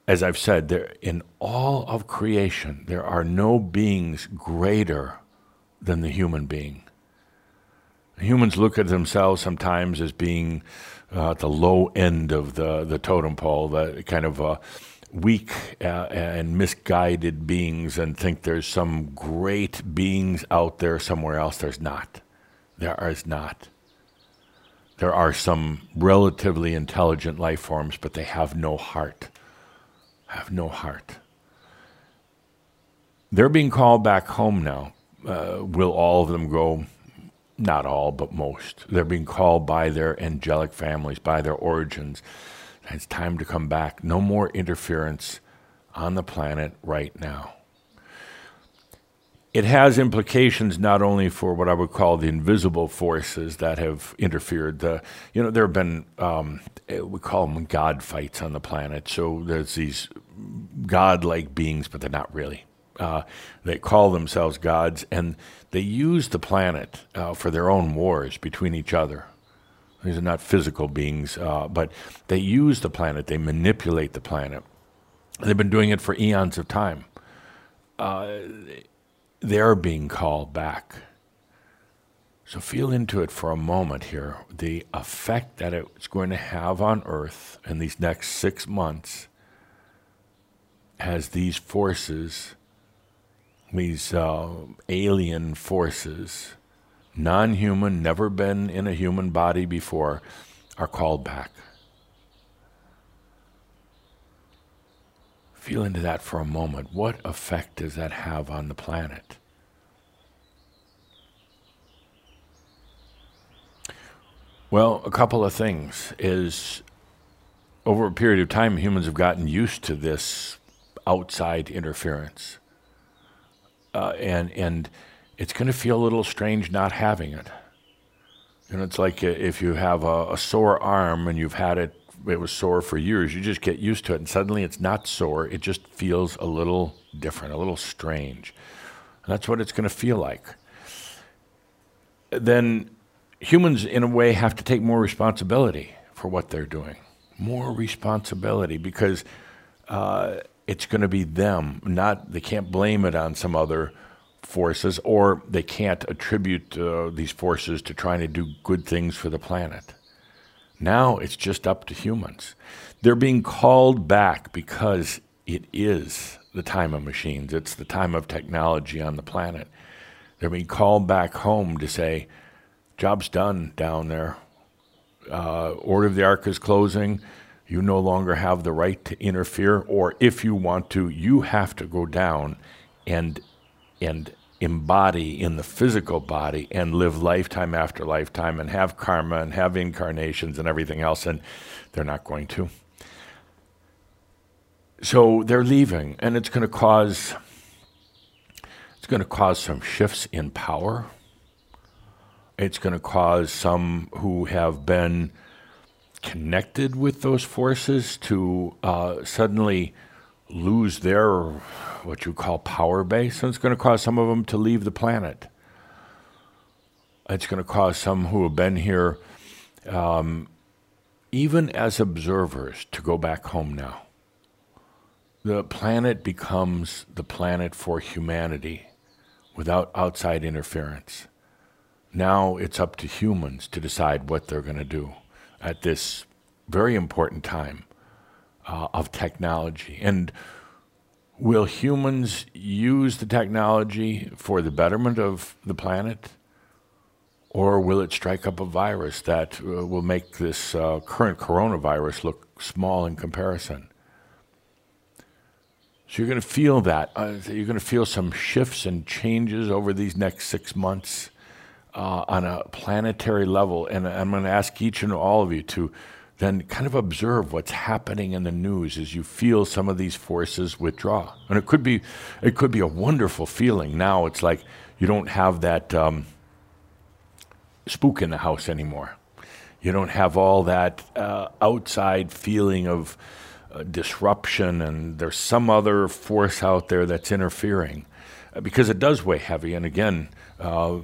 as I've said, there in all of creation, there are no beings greater than the human being. Humans look at themselves sometimes as being uh, at the low end of the, the totem pole, the kind of uh, weak uh, and misguided beings, and think there's some great beings out there somewhere else. There's not. There is not. There are some relatively intelligent life forms, but they have no heart. Have no heart. They're being called back home now. Uh, will all of them go? Not all, but most. They're being called by their angelic families, by their origins. It's time to come back. No more interference on the planet right now it has implications not only for what I would call the invisible forces that have interfered. The, you know, there have been um, we call them God fights on the planet. So there's these God-like beings, but they're not really. Uh, they call themselves gods, and they use the planet uh, for their own wars between each other. These are not physical beings, uh, but they use the planet. They manipulate the planet. They've been doing it for eons of time uh, they're being called back. So feel into it for a moment here the effect that it's going to have on Earth in these next six months as these forces, these uh, alien forces, non human, never been in a human body before, are called back. Feel into that for a moment. What effect does that have on the planet? Well, a couple of things is over a period of time humans have gotten used to this outside interference. Uh, and and it's going to feel a little strange not having it. You know, it's like if you have a, a sore arm and you've had it it was sore for years. You just get used to it, and suddenly it's not sore. It just feels a little different, a little strange. And that's what it's going to feel like. Then humans, in a way, have to take more responsibility for what they're doing. More responsibility because uh, it's going to be them. Not they can't blame it on some other forces, or they can't attribute uh, these forces to trying to do good things for the planet. Now it's just up to humans. They're being called back because it is the time of machines, it's the time of technology on the planet. They're being called back home to say, job's done down there. Uh, Order of the Ark is closing. You no longer have the right to interfere, or if you want to, you have to go down and and embody in the physical body and live lifetime after lifetime and have karma and have incarnations and everything else, and they're not going to. So they're leaving, and it's going to cause it's going to cause some shifts in power. It's going to cause some who have been connected with those forces to uh, suddenly lose their what you call power base, and it's going to cause some of them to leave the planet. It's going to cause some who have been here, um, even as observers, to go back home now. The planet becomes the planet for humanity without outside interference. Now it's up to humans to decide what they're going to do at this very important time uh, of technology. And will humans use the technology for the betterment of the planet? Or will it strike up a virus that uh, will make this uh, current coronavirus look small in comparison? So you're going to feel that. Uh, you're going to feel some shifts and changes over these next six months uh, on a planetary level. And I'm going to ask each and all of you to then kind of observe what's happening in the news as you feel some of these forces withdraw. And it could be, it could be a wonderful feeling. Now it's like you don't have that um, spook in the house anymore. You don't have all that uh, outside feeling of uh, disruption, and there's some other force out there that's interfering, because it does weigh heavy. And again, uh,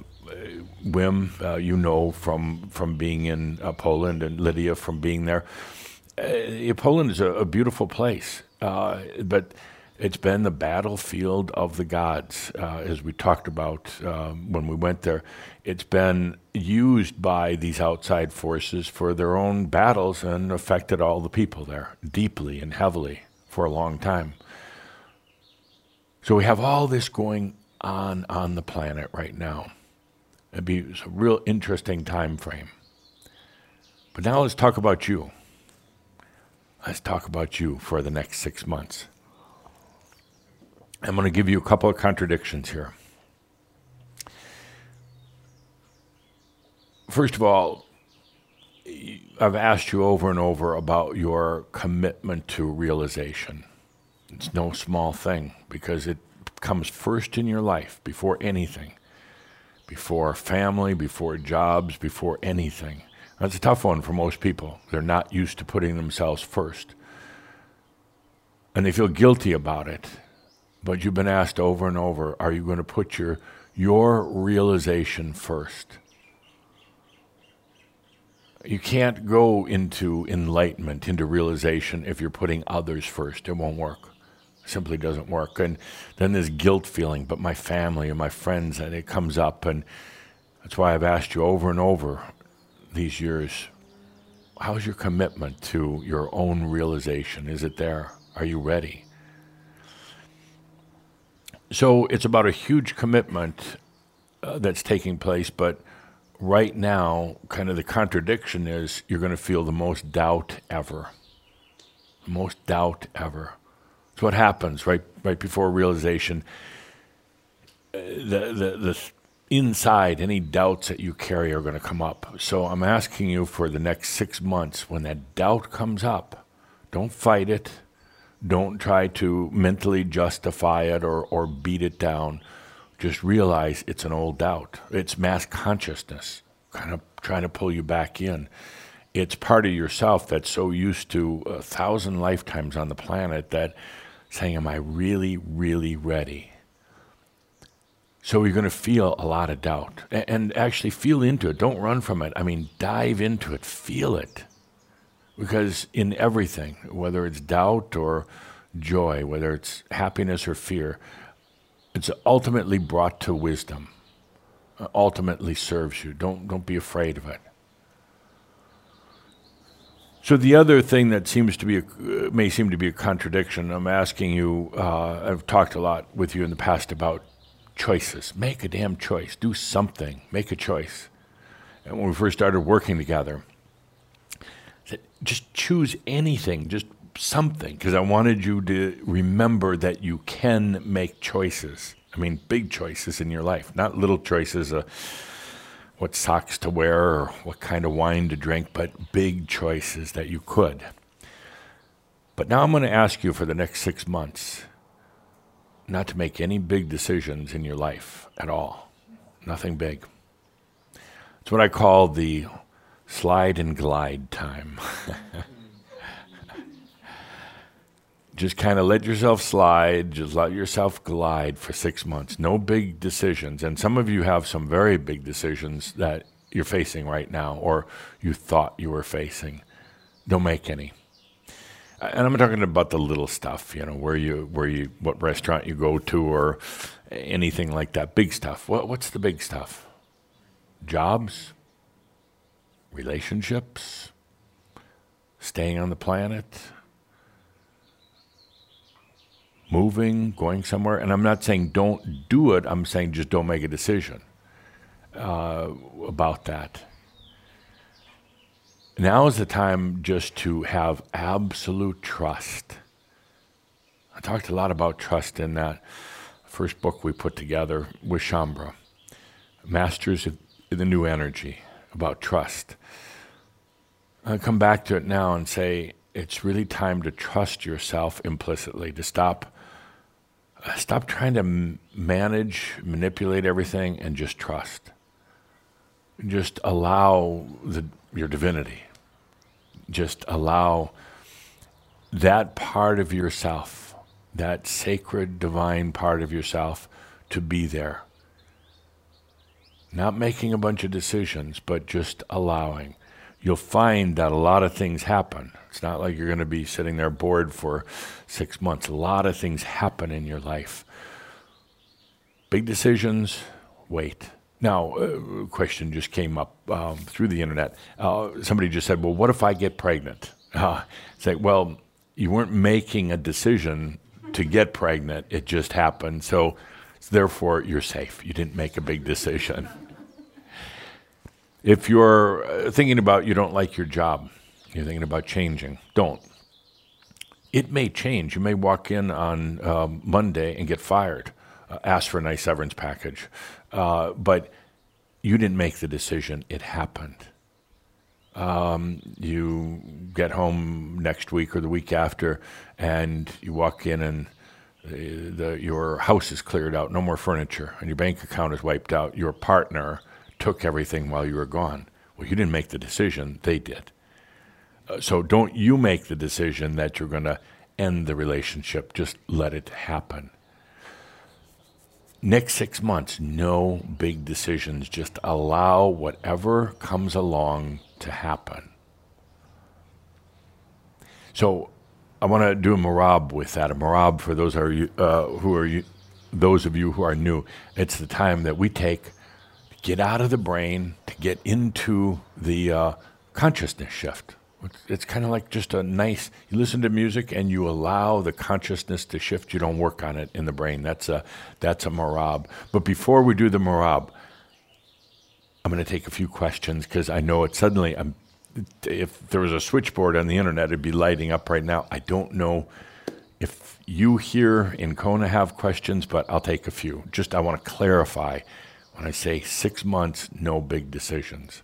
Wim, uh, you know from from being in uh, Poland, and Lydia from being there. Uh, Poland is a, a beautiful place, uh, but it's been the battlefield of the gods, uh, as we talked about um, when we went there. It's been used by these outside forces for their own battles and affected all the people there deeply and heavily for a long time. So we have all this going on on the planet right now. It'd be a real interesting time frame. But now let's talk about you. Let's talk about you for the next six months. I'm going to give you a couple of contradictions here. First of all, I've asked you over and over about your commitment to realization. It's no small thing because it comes first in your life before anything before family, before jobs, before anything. That's a tough one for most people. They're not used to putting themselves first. And they feel guilty about it. But you've been asked over and over are you going to put your, your realization first? You can't go into enlightenment, into realization, if you're putting others first. It won't work simply doesn't work. And then there's guilt feeling, but my family and my friends, and it comes up. And that's why I've asked you over and over these years how's your commitment to your own realization? Is it there? Are you ready? So it's about a huge commitment uh, that's taking place, but right now, kind of the contradiction is you're going to feel the most doubt ever. Most doubt ever. It's what happens right right before realization. Uh, the, the, the inside, any doubts that you carry are going to come up. So I'm asking you for the next six months, when that doubt comes up, don't fight it. Don't try to mentally justify it or, or beat it down. Just realize it's an old doubt. It's mass consciousness, kind of trying to pull you back in. It's part of yourself that's so used to a thousand lifetimes on the planet that saying, Am I really, really ready? So you're going to feel a lot of doubt and actually feel into it. Don't run from it. I mean, dive into it, feel it. Because in everything, whether it's doubt or joy, whether it's happiness or fear, it's ultimately brought to wisdom, ultimately serves you. Don't, don't be afraid of it. So the other thing that seems to be a, may seem to be a contradiction. I'm asking you. Uh, I've talked a lot with you in the past about choices. Make a damn choice. Do something. Make a choice. And when we first started working together, I said just choose anything. Just something, because I wanted you to remember that you can make choices. I mean, big choices in your life, not little choices. Uh, what socks to wear or what kind of wine to drink, but big choices that you could. But now I'm going to ask you for the next six months not to make any big decisions in your life at all. Nothing big. It's what I call the slide and glide time. [laughs] just kind of let yourself slide, just let yourself glide for six months. No big decisions. And some of you have some very big decisions that you're facing right now or you thought you were facing. Don't make any. And I'm talking about the little stuff, you know, where you, where you, what restaurant you go to or anything like that. Big stuff. What, what's the big stuff? Jobs, relationships, staying on the planet, moving, going somewhere. And I'm not saying don't do it, I'm saying just don't make a decision uh, about that. Now is the time just to have absolute trust. I talked a lot about trust in that first book we put together with Shaumbra, Masters of the New Energy, about trust. I come back to it now and say it's really time to trust yourself implicitly, to stop Uh, stop trying to manage, manipulate everything, and just trust. Just allow the, your divinity. Just allow that part of yourself, that sacred, divine part of yourself, to be there. Not making a bunch of decisions, but just allowing. You'll find that a lot of things happen. It's not like you're going to be sitting there bored for six months. A lot of things happen in your life. Big decisions, wait. Now, a question just came up um, through the internet. Uh, somebody just said, Well, what if I get pregnant? Uh, [laughs] it's like, Well, you weren't making a decision to get pregnant, it just happened. So, therefore, you're safe. You didn't make a big decision. [laughs] If you're uh, thinking about you don't like your job, you're thinking about changing, don't. It may change. You may walk in on um, Monday and get fired, uh, ask for a nice severance package. Uh, but you didn't make the decision, it happened. Um, you get home next week or the week after, and you walk in and the, the, your house is cleared out, no more furniture, and your bank account is wiped out. Your partner took everything while you were gone. Well, you didn't make the decision, they did. Uh, so don't you make the decision that you're going to end the relationship, just let it happen. Next six months, no big decisions, just allow whatever comes along to happen. So I want to do a merabh with that. A merabh for those are you, uh, who are you, those of you who are new. It's the time that we take get out of the brain to get into the uh, consciousness shift. It's, kind of like just a nice. You listen to music and you allow the consciousness to shift. You don't work on it in the brain. That's a that's a merabh. But before we do the merabh, I'm going to take a few questions because I know it suddenly. I'm, if there was a switchboard on the internet, it'd be lighting up right now. I don't know if you here in Kona have questions, but I'll take a few. Just I want to clarify when I say six months, no big decisions.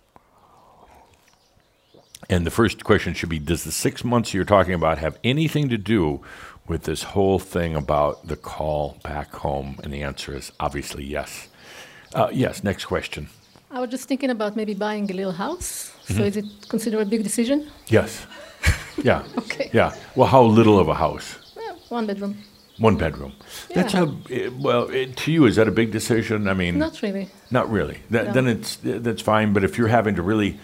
And the first question should be Does the six months you're talking about have anything to do with this whole thing about the call back home? And the answer is obviously yes. Uh, yes, next question. I was just thinking about maybe buying a little house. So Mhm. is it considered a big decision? Yes. [laughs] Yeah. Okay. Yeah. Well, how little of a house? Yeah, one bedroom. One bedroom. That's Yeah. a eh, well. It, to you, is that a big decision? I mean, Not really. Not really. That, No. Then it's that's fine. But if you're having to really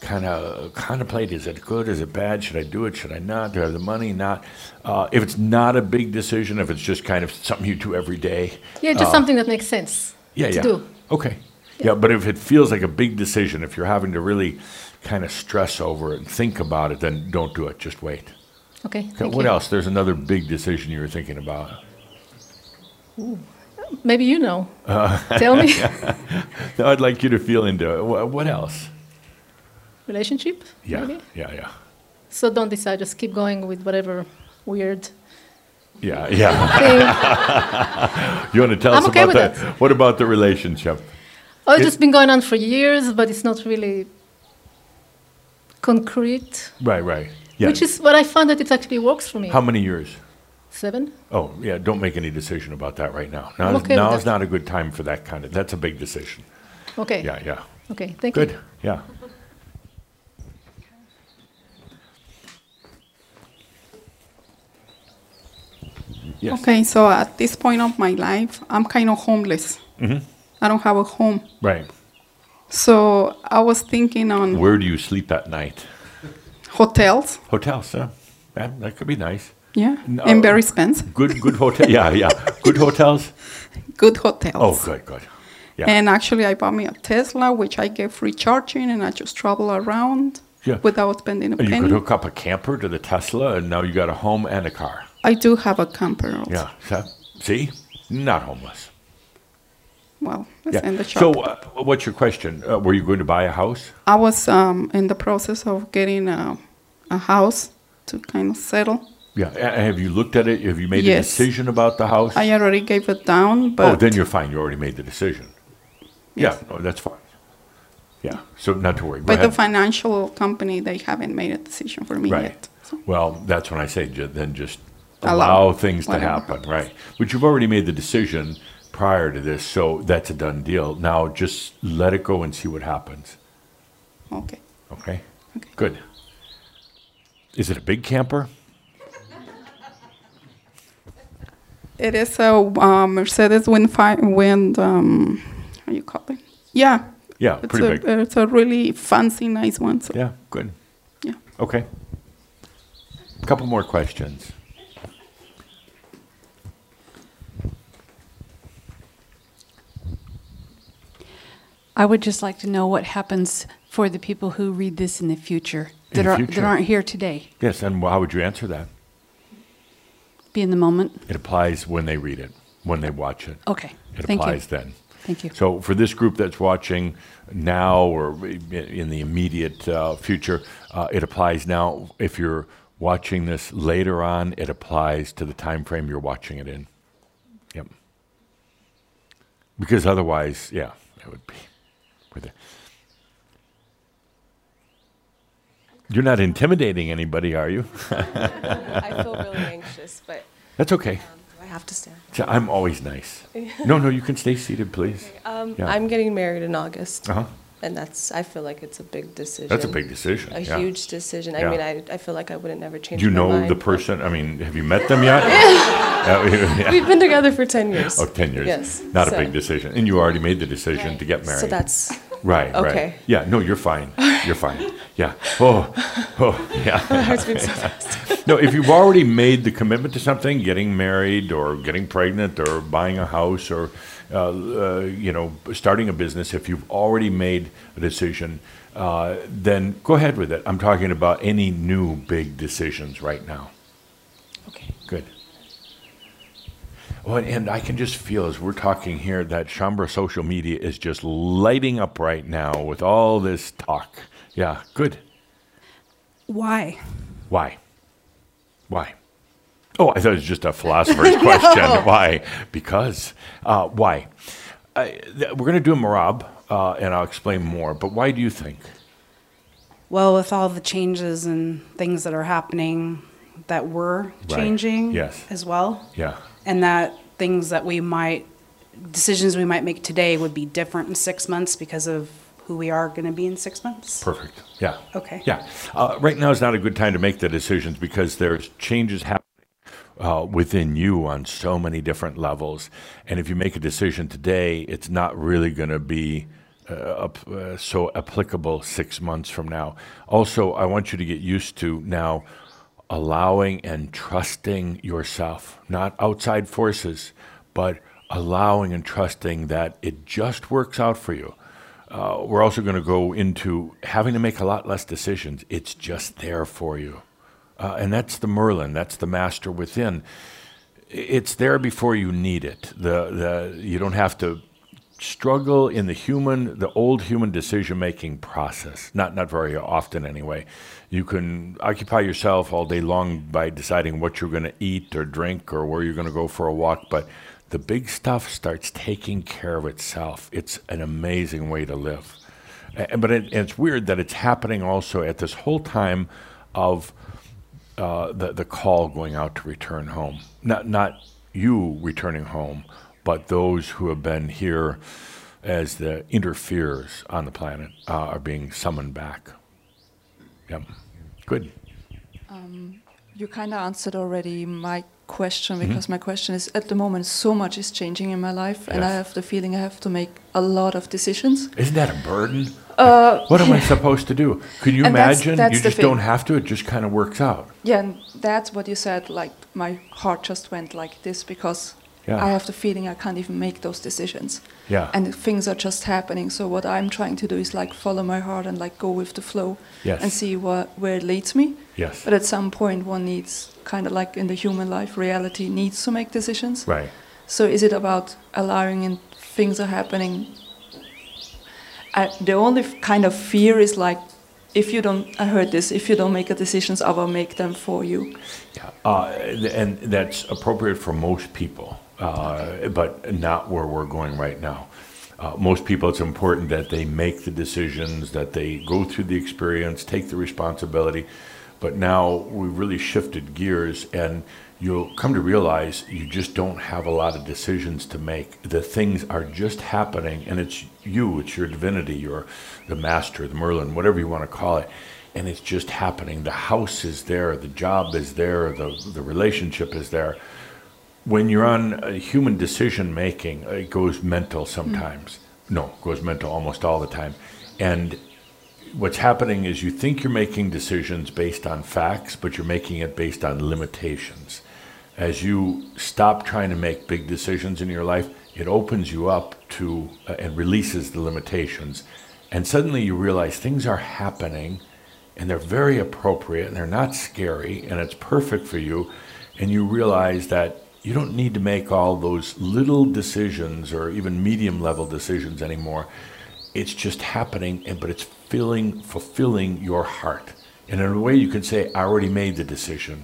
kind of contemplate, is it good? Is it bad? Should I do it? Should I not? Do I have the money? Not. Uh, if it's not a big decision, if it's just kind of something you do every day. Yeah, just uh, something that makes sense Yeah, to yeah. do. Okay. Yeah. but if it feels like a big decision, if you're having to really kind of stress over it and think about it, then don't do it. Just wait. Okay. Okay, what you. else? There's another big decision you were thinking about. Ooh. Maybe you know. Uh, Tell me. no, [laughs] I'd like you to feel into it. Wha- What else? Relationship? Yeah, Maybe? yeah, yeah. So don't decide. Just keep going with whatever weird. Yeah, yeah. [laughs] you want to tell I'm us okay about with that? What about the relationship? Oh, it's It- just been going on for years, but it's not really concrete. Right, right. Yeah. Which is what I found that it actually works for me. How many years? Seven. Oh, yeah. Don't make any decision about that right now. Now, okay now is that. not a good time for that kind of. That's a big decision. Okay. Yeah, yeah. Okay. Thank Good. you. Good, yeah. Yes. Okay, so at this point of my life, I'm kind of homeless. Mm-hmm. I don't have a home. Right. So I was thinking on Where do you sleep at night? Hotels. Hotels, yeah. That, that could be nice. Yeah, No- and uh, very expensive. Good, good hotel. Yeah, yeah. Good hotels. [laughs] Good hotels. Oh, good, good. Yeah. And actually, I bought me a Tesla, which I get free charging, and I just travel around Yeah. without spending a you penny. could hook up a camper to the Tesla, and now you got a home and a car. I do have a camper. Also. Yeah. So, see, not homeless. Well, it's Yeah. in the shop. So, uh, what's your question? Uh, were you going to buy a house? I was um, in the process of getting a, a house to kind of settle. Yeah. Have you looked at it? Have you made a decision about the house? I already gave it down, but oh, then you're fine. You already made the decision. Yeah. No, that's fine. Yeah. So, not to worry. Go but the financial company they haven't made a decision for me Right. yet. Well, that's when I say ju- then just Allow allow things to happen, right? But you've already made the decision prior to this, so that's a done deal. Now just let it go and see what happens. Okay. Okay? Okay. Good. Is it a big camper? It is a um, Mercedes wind fi- wind um, how you call it? Yeah. Yeah, it's pretty a, big. It's a really fancy, nice one. So. Yeah, good. Yeah. Okay. A couple more questions. I would just like to know what happens for the people who read this in the future In that the are future? that aren't here today. Yes, and how would you answer that? Be in the moment. It applies when they read it, when they watch it. Okay. It Thank you. applies then. Thank you. So for this group that's watching now or in the immediate uh, future, uh, it applies now. If you're watching this later on, it applies to the time frame you're watching it in. Yep. Because otherwise, yeah, it would be. With it. You're not intimidating anybody, are you? [laughs] I feel really [laughs] anxious, but That's okay. um, do I have to stand? I'm always nice. No, no, you can stay seated, please. Um, Yeah. I'm getting married in August, Uh-huh. And that's I feel like it's a big decision. That's a big decision, A yeah. huge decision. I mean, I, I feel like I wouldn't never change. Do you my know mind, the person? I mean, have you met them yet? Yeah, [laughs] yeah. We've been together for 10 years. Oh, 10 years. Yes, Not so- a big decision. And you already made the decision to get married. So that's Right, right. okay. Yeah, no, you're fine. You're fine. Yeah. Oh, oh, yeah. [laughs] My heart's beating so fast. [laughs] no, if you've already made the commitment to something, getting married or getting pregnant or buying a house or, uh, uh, you know, starting a business, if you've already made a decision, uh, then go ahead with it. I'm talking about any new big decisions right now. Okay. Good. Well, and I can just feel as we're talking here that Shaumbra social media is just lighting up right now with all this talk. Yeah, good. Why? Why? Why? Oh, I thought it was just a philosopher's [laughs] question. Why? Because. Uh, why? Uh, th- we're going to do a merabh, uh, and I'll explain more. But why do you think? Well, with all the changes and things that are happening that we're changing Yes. as well. Yeah. And that things that we might, decisions we might make today would be different in six months because of who we are going to be in six months. Perfect. Yeah. Okay. Yeah. Uh, right now is not a good time to make the decisions because there's changes happening uh, within you on so many different levels. And if you make a decision today, it's not really going to be uh, uh, so applicable six months from now. Also, I want you to get used to now allowing and trusting yourself, not outside forces, but allowing and trusting that it just works out for you. Uh, we're also going to go into having to make a lot less decisions. It's just there for you. Uh, and that's the Merlin, that's the master within. It's there before you need it. The, the, you don't have to struggle in the human, the old human decision making process. Not, not very often, anyway. You can occupy yourself all day long by deciding what you're going to eat or drink or where you're going to go for a walk, but the big stuff starts taking care of itself. It's an amazing way to live. But it, it's weird that it's happening also at this whole time of uh, the the call going out to return home. Not not you returning home, but those who have been here as the interferers on the planet uh, are being summoned back. Yep. Good. Um, you kind of answered already my question Mhm. because my question is at the moment so much is changing in my life and I have the feeling I have to make a lot of decisions. Isn't that a burden? Uh, what am I supposed to do? Can you And that's- imagine? that's you just don't have to. It just kind of works out. Yeah, and that's what you said. Like my heart just went like this because Yeah. I have the feeling I can't even make those decisions. Yeah. And things are just happening. So what I'm trying to do is like follow my heart and like go with the flow Yes. and see what where it leads me. Yes. But at some point, one needs kind of like in the human life, reality needs to make decisions. Right. So is it about allowing and things are happening? I, the only kind of fear is like, if you don't, I heard this, if you don't make the decisions, I will make them for you. Uh, and that's appropriate for most people, uh, but not where we're going right now. Uh, most people, it's important that they make the decisions, that they go through the experience, take the responsibility. But now we've really shifted gears, and you'll come to realize you just don't have a lot of decisions to make. The things are just happening, and it's you, it's your divinity, your the master, the Merlin, whatever you want to call it, and it's just happening. The house is there, the job is there, the the relationship is there. When you're on uh, human decision making, it goes mental sometimes. No, it goes mental almost all the time, and what's happening is you think you're making decisions based on facts, but you're making it based on limitations. As you stop trying to make big decisions in your life, it opens you up to uh, and releases the limitations. And suddenly you realize things are happening and they're very appropriate and they're not scary and it's perfect for you. And you realize that you don't need to make all those little decisions or even medium level decisions anymore it's just happening and but it's filling fulfilling your heart and in a way you could say i already made the decision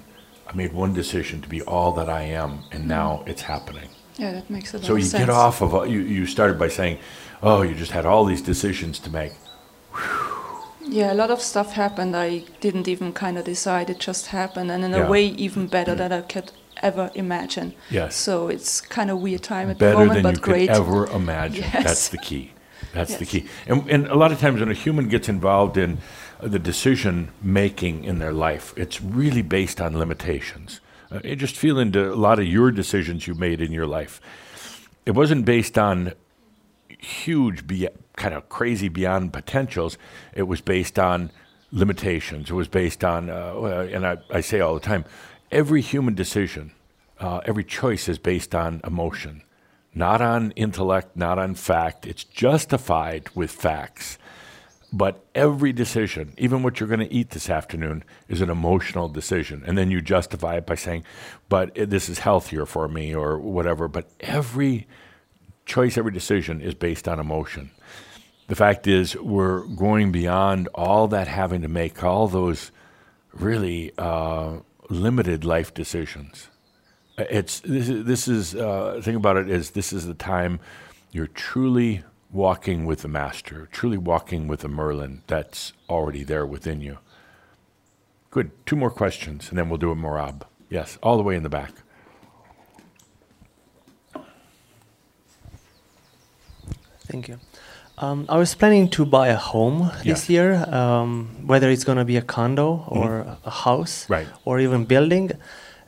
i made one decision to be all that i am and now it's happening Yeah, that makes a lot so of sense. So you get off of you, you started by saying oh you just had all these decisions to make Yeah, a lot of stuff happened. I didn't even kind of decide. It just happened, and in Yeah. a way, even better than I could ever imagine. Yes. So it's kind of weird time at the moment, but great. better than you could ever imagine. [laughs] Yes. That's the key. That's the key. And, and a lot of times when a human gets involved in uh, the decision making in their life, it's really based on limitations. Uh, just feel into a lot of your decisions you made in your life. It wasn't based on huge, be, kind of crazy beyond potentials. It was based on limitations. It was based on, uh, and I, I say all the time, every human decision, uh, every choice is based on emotion, not on intellect, not on fact. It's justified with facts. But every decision, even what you're going to eat this afternoon, is an emotional decision. And then you justify it by saying, but this is healthier for me or whatever. But every choice, every decision is based on emotion. The fact is, we're going beyond all that having to make all those really uh, limited life decisions. Uh, It's this is, this is uh, the thing about it is this is the time you're truly walking with the master, truly walking with the Merlin that's already there within you. Good. Two more questions, and then we'll do a Merabh. Yes, all the way in the back. Thank you. Um, I was planning to buy a home this Yeah. year, um, whether it's going to be a condo or a house Right. or even building.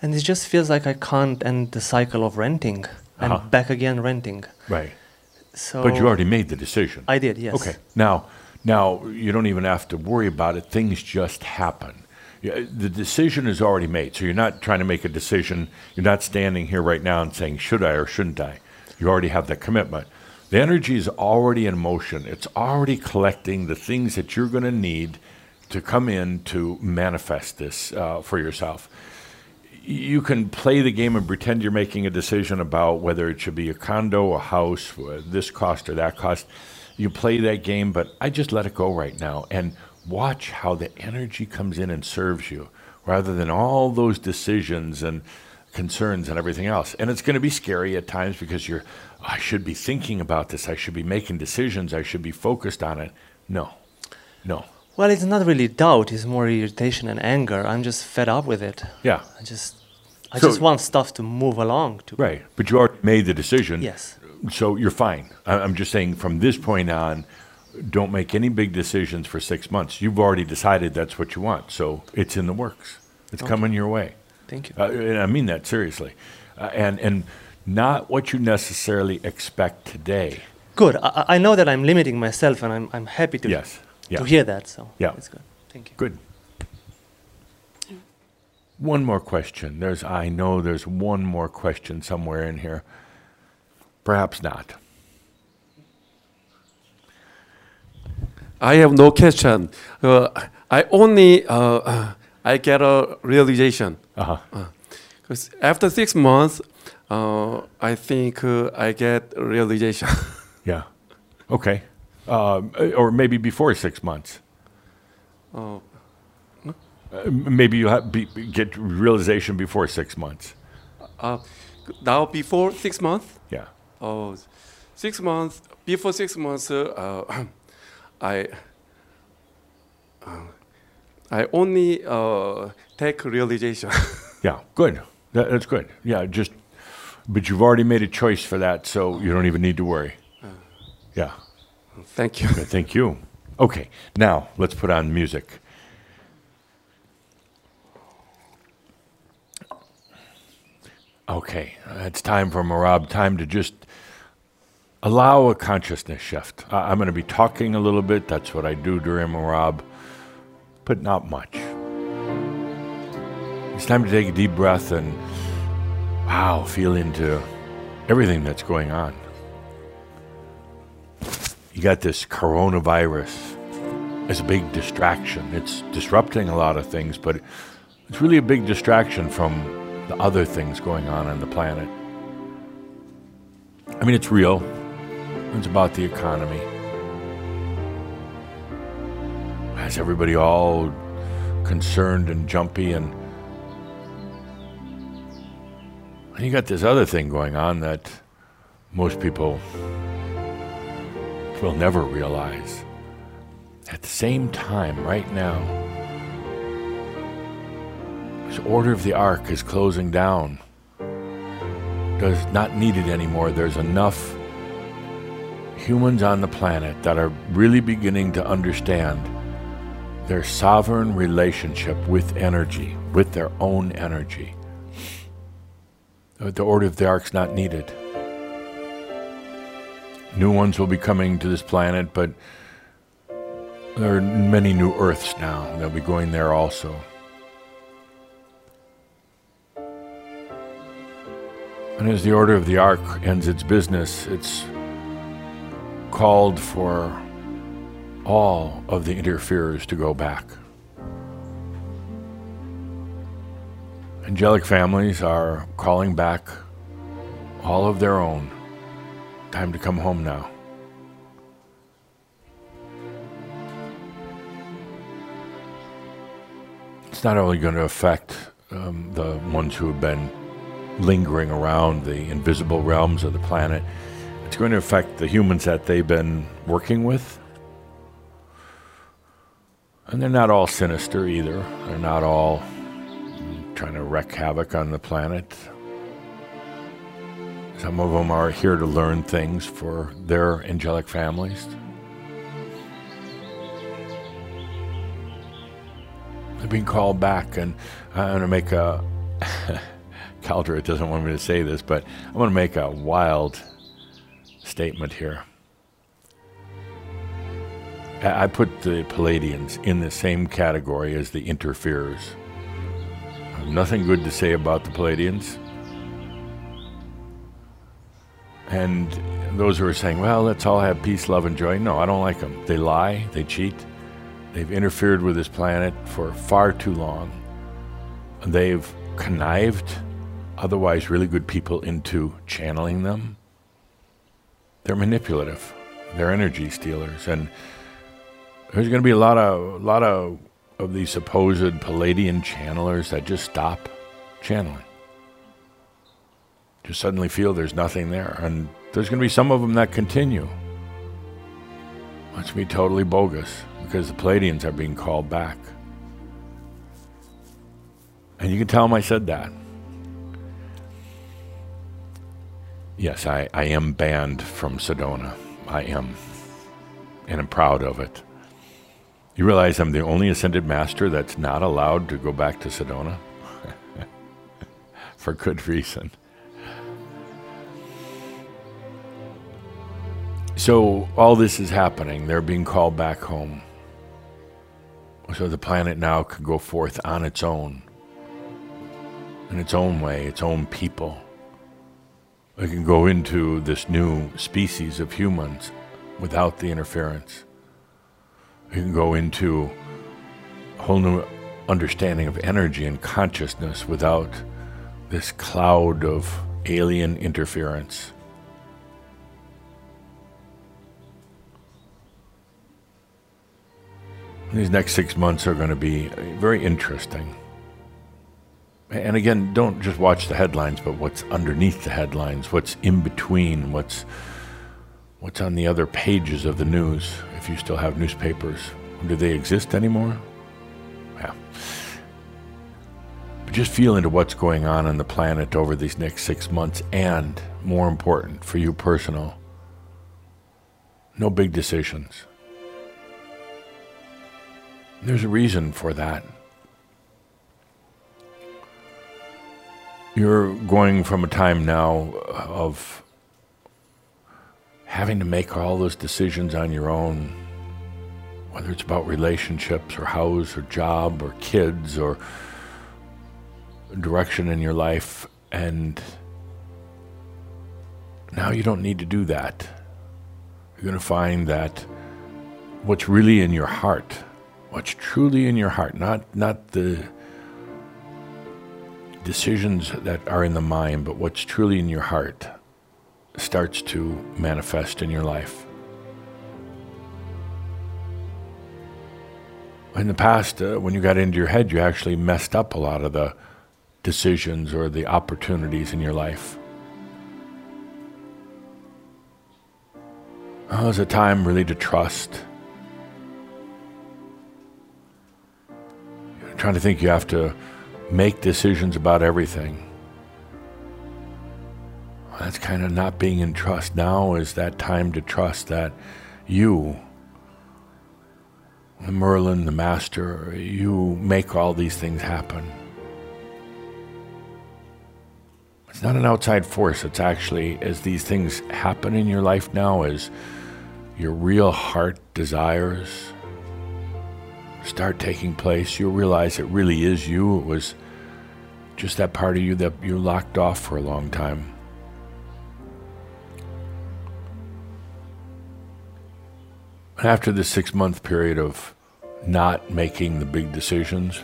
And it just feels like I can't end the cycle of renting and Uh-huh. back again renting. Right. So but you already made the decision. I did, yes. Okay. Now, now you don't even have to worry about it. Things just happen. The decision is already made. So you're not trying to make a decision. You're not standing here right now and saying, should I or shouldn't I? You already have that commitment. The energy is already in motion. It's already collecting the things that you're going to need to come in to manifest this uh, for yourself you can play the game and pretend you're making a decision about whether it should be a condo, a house, this cost or that cost. You play that game, but I just let it go right now and watch how the energy comes in and serves you rather than all those decisions and concerns and everything else. And it's going to be scary at times because you're, "Oh, I should be thinking about this. I should be making decisions. I should be focused on it. No, no. Well, it's not really doubt, it's more irritation and anger. I'm just fed up with it. Yeah. I just I So- just want stuff to move along to Right, but you already made the decision. Yes. So you're fine. I- I'm just saying from this point on, don't make any big decisions for six months. You've already decided that's what you want, so it's in the works. It's Okay. coming your way. Thank you. Uh, and I mean that seriously, uh, and and not what you necessarily expect today. Good. I, I- I know that I'm limiting myself and I'm I'm happy to Yes yeah. to hear that. So yeah, it's good. Thank you. Good. One more question. There's, I know there's one more question somewhere in here. Perhaps not. I have no question. Uh, I only uh, uh I get a realization. Because uh -huh. after six months, uh, I think uh, I get realization. [laughs] yeah. Okay. Um, or maybe before six months. Oh. Uh, maybe you have be, get realization before six months. Uh, now before six months. Yeah. Oh, six months before six months. Uh, uh, I uh, I only uh, take realization. [laughs] Yeah. Good. That, that's good. Yeah. Just, but you've already made a choice for that, so you don't even need to worry. Yeah. Thank you. Okay, thank you. Okay. Now let's put on music. Okay, it's time for Merabh. Time to just allow a consciousness shift. I'm going to be talking a little bit. That's what I do during Merabh, but not much. It's time to take a deep breath and, wow, feel into everything that's going on. You got this coronavirus as a big distraction. It's disrupting a lot of things, but it's really a big distraction from the other things going on on the planet. I mean, it's real. It's about the economy. Has everybody all concerned and jumpy and and you got this other thing going on that most people will never realize. At the same time, right now, this Order of the Ark is closing down. Does not need it anymore. There's enough humans on the planet that are really beginning to understand their sovereign relationship with energy, with their own energy. The Order of the Ark's not needed. New ones will be coming to this planet, but there are many new Earths now. They'll be going there also. And as the Order of the Ark ends its business, it's called for all of the interferers to go back. Angelic families are calling back all of their own. Time to come home now. It's not only going to affect um, the ones who have been lingering around the invisible realms of the planet, it's going to affect the humans that they've been working with. And they're not all sinister either. They're not all trying to wreak havoc on the planet. Some of them are here to learn things for their angelic families. They've been called back, and I'm going to make a. [laughs] Cauldre doesn't want me to say this, but I'm going to make a wild statement here. I put the Pleiadians in the same category as the interferers. I have nothing good to say about the Pleiadians. And those who are saying, well, let's all have peace, love, and joy. No, I don't like them. They lie, they cheat, they've interfered with this planet for far too long. They've connived otherwise really good people into channeling them. They're manipulative, they're energy stealers. And there's going to be a lot of, lot of, of these supposed Pleiadian channelers that just stop channeling just suddenly feel there's nothing there. And there's going to be some of them that continue. To be totally bogus because the Pleiadians are being called back. And you can tell them I said that. Yes, I, I am banned from Sedona. I am. And I'm proud of it. You realize I'm the only ascended master that's not allowed to go back to Sedona? [laughs] For good reason. So all this is happening. They're being called back home. So the planet now can go forth on its own, in its own way, its own people. It can go into this new species of humans without the interference. You can go into a whole new understanding of energy and consciousness without this cloud of alien interference. These next six months are going to be very interesting. And again, don't just watch the headlines, but what's underneath the headlines, what's in between, what's what's on the other pages of the news, if you still have newspapers. Do they exist anymore? Yeah. But just feel into what's going on on the planet over these next six months, and more important for you personal, no big decisions. There's a reason for that. You're going from a time now of having to make all those decisions on your own, whether it's about relationships or house or job or kids or direction in your life. And now you don't need to do that. You're going to find that what's really in your heart, what's truly in your heart, not, not the decisions that are in the mind, but what's truly in your heart starts to manifest in your life. In the past, uh, when you got into your head, you actually messed up a lot of the decisions or the opportunities in your life. Now is a time really to trust. Trying to think you have to make decisions about everything. That's kind of not being in trust. Now is that time to trust that you, Merlin, the Master, you make all these things happen. It's not an outside force. It's actually, as these things happen in your life now, as your real heart desires start taking place, you'll realize it really is you. It was just that part of you that you locked off for a long time. After the six month period of not making the big decisions,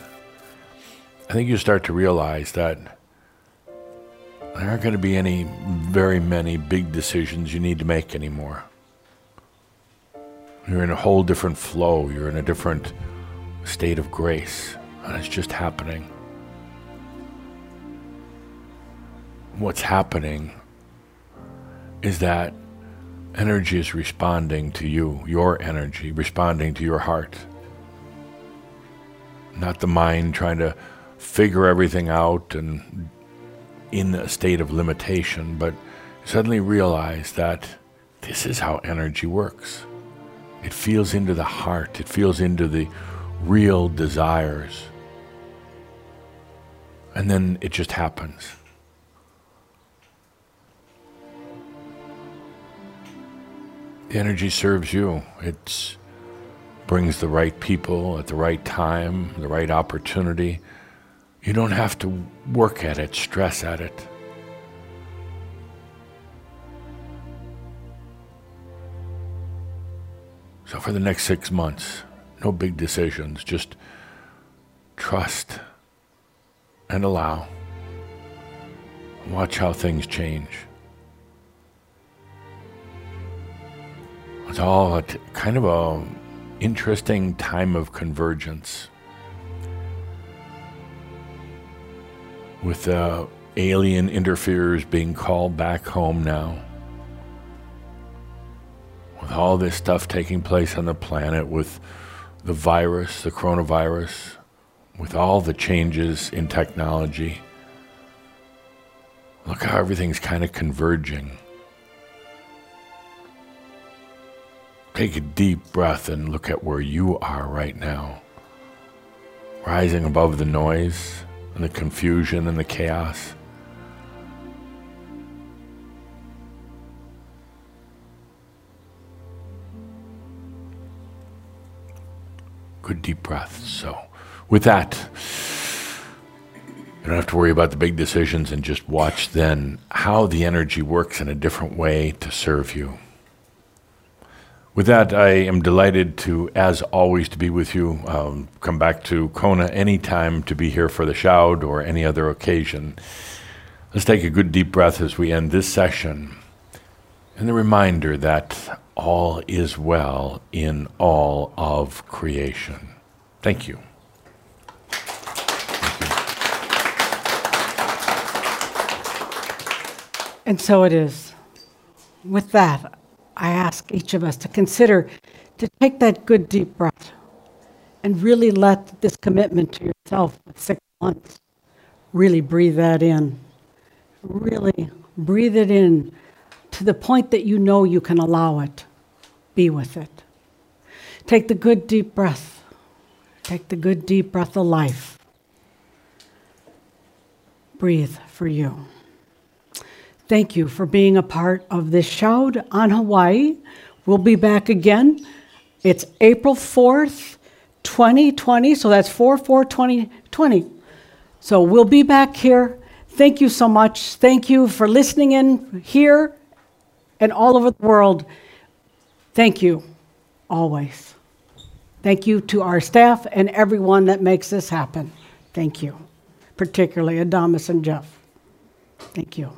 I think you start to realize that there aren't going to be any very many big decisions you need to make anymore. You're in a whole different flow, you're in a different state of grace, and it's just happening. What's happening is that energy is responding to you, your energy, responding to your heart. Not the mind trying to figure everything out and in a state of limitation, but suddenly realize that this is how energy works. It feels into the heart, it feels into the real desires. And then it just happens. The energy serves you. It brings the right people at the right time, the right opportunity. You don't have to work at it, stress at it. So, for the next six months, no big decisions, just trust and allow. Watch how things change. It's all a t- kind of a interesting time of convergence. With the alien interferers being called back home now. With all this stuff taking place on the planet, with the virus, the coronavirus, with all the changes in technology. Look how everything's kind of converging. Take a deep breath and look at where you are right now. Rising above the noise and the confusion and the chaos. Good deep breaths. So, with that, you don't have to worry about the big decisions and just watch then how the energy works in a different way to serve you. With that, I am delighted to, as always, to be with you. Um, come back to Kona anytime to be here for the Shoud or any other occasion. Let's take a good deep breath as we end this session. And the reminder that all is well in all of creation. Thank you. And so it is. With that, I ask each of us to consider to take that good deep breath and really let this commitment to yourself of six months really breathe that in. Really breathe it in to the point that you know you can allow it. Be with it. Take the good deep breath. Take the good deep breath of life. Breathe for you. Thank you for being a part of this Shoud on Hawaii. We'll be back again. It's April 4th, 2020. So that's 4 4 2020. So we'll be back here. Thank you so much. Thank you for listening in here and all over the world. Thank you always. Thank you to our staff and everyone that makes this happen. Thank you, particularly Adamus and Jeff. Thank you.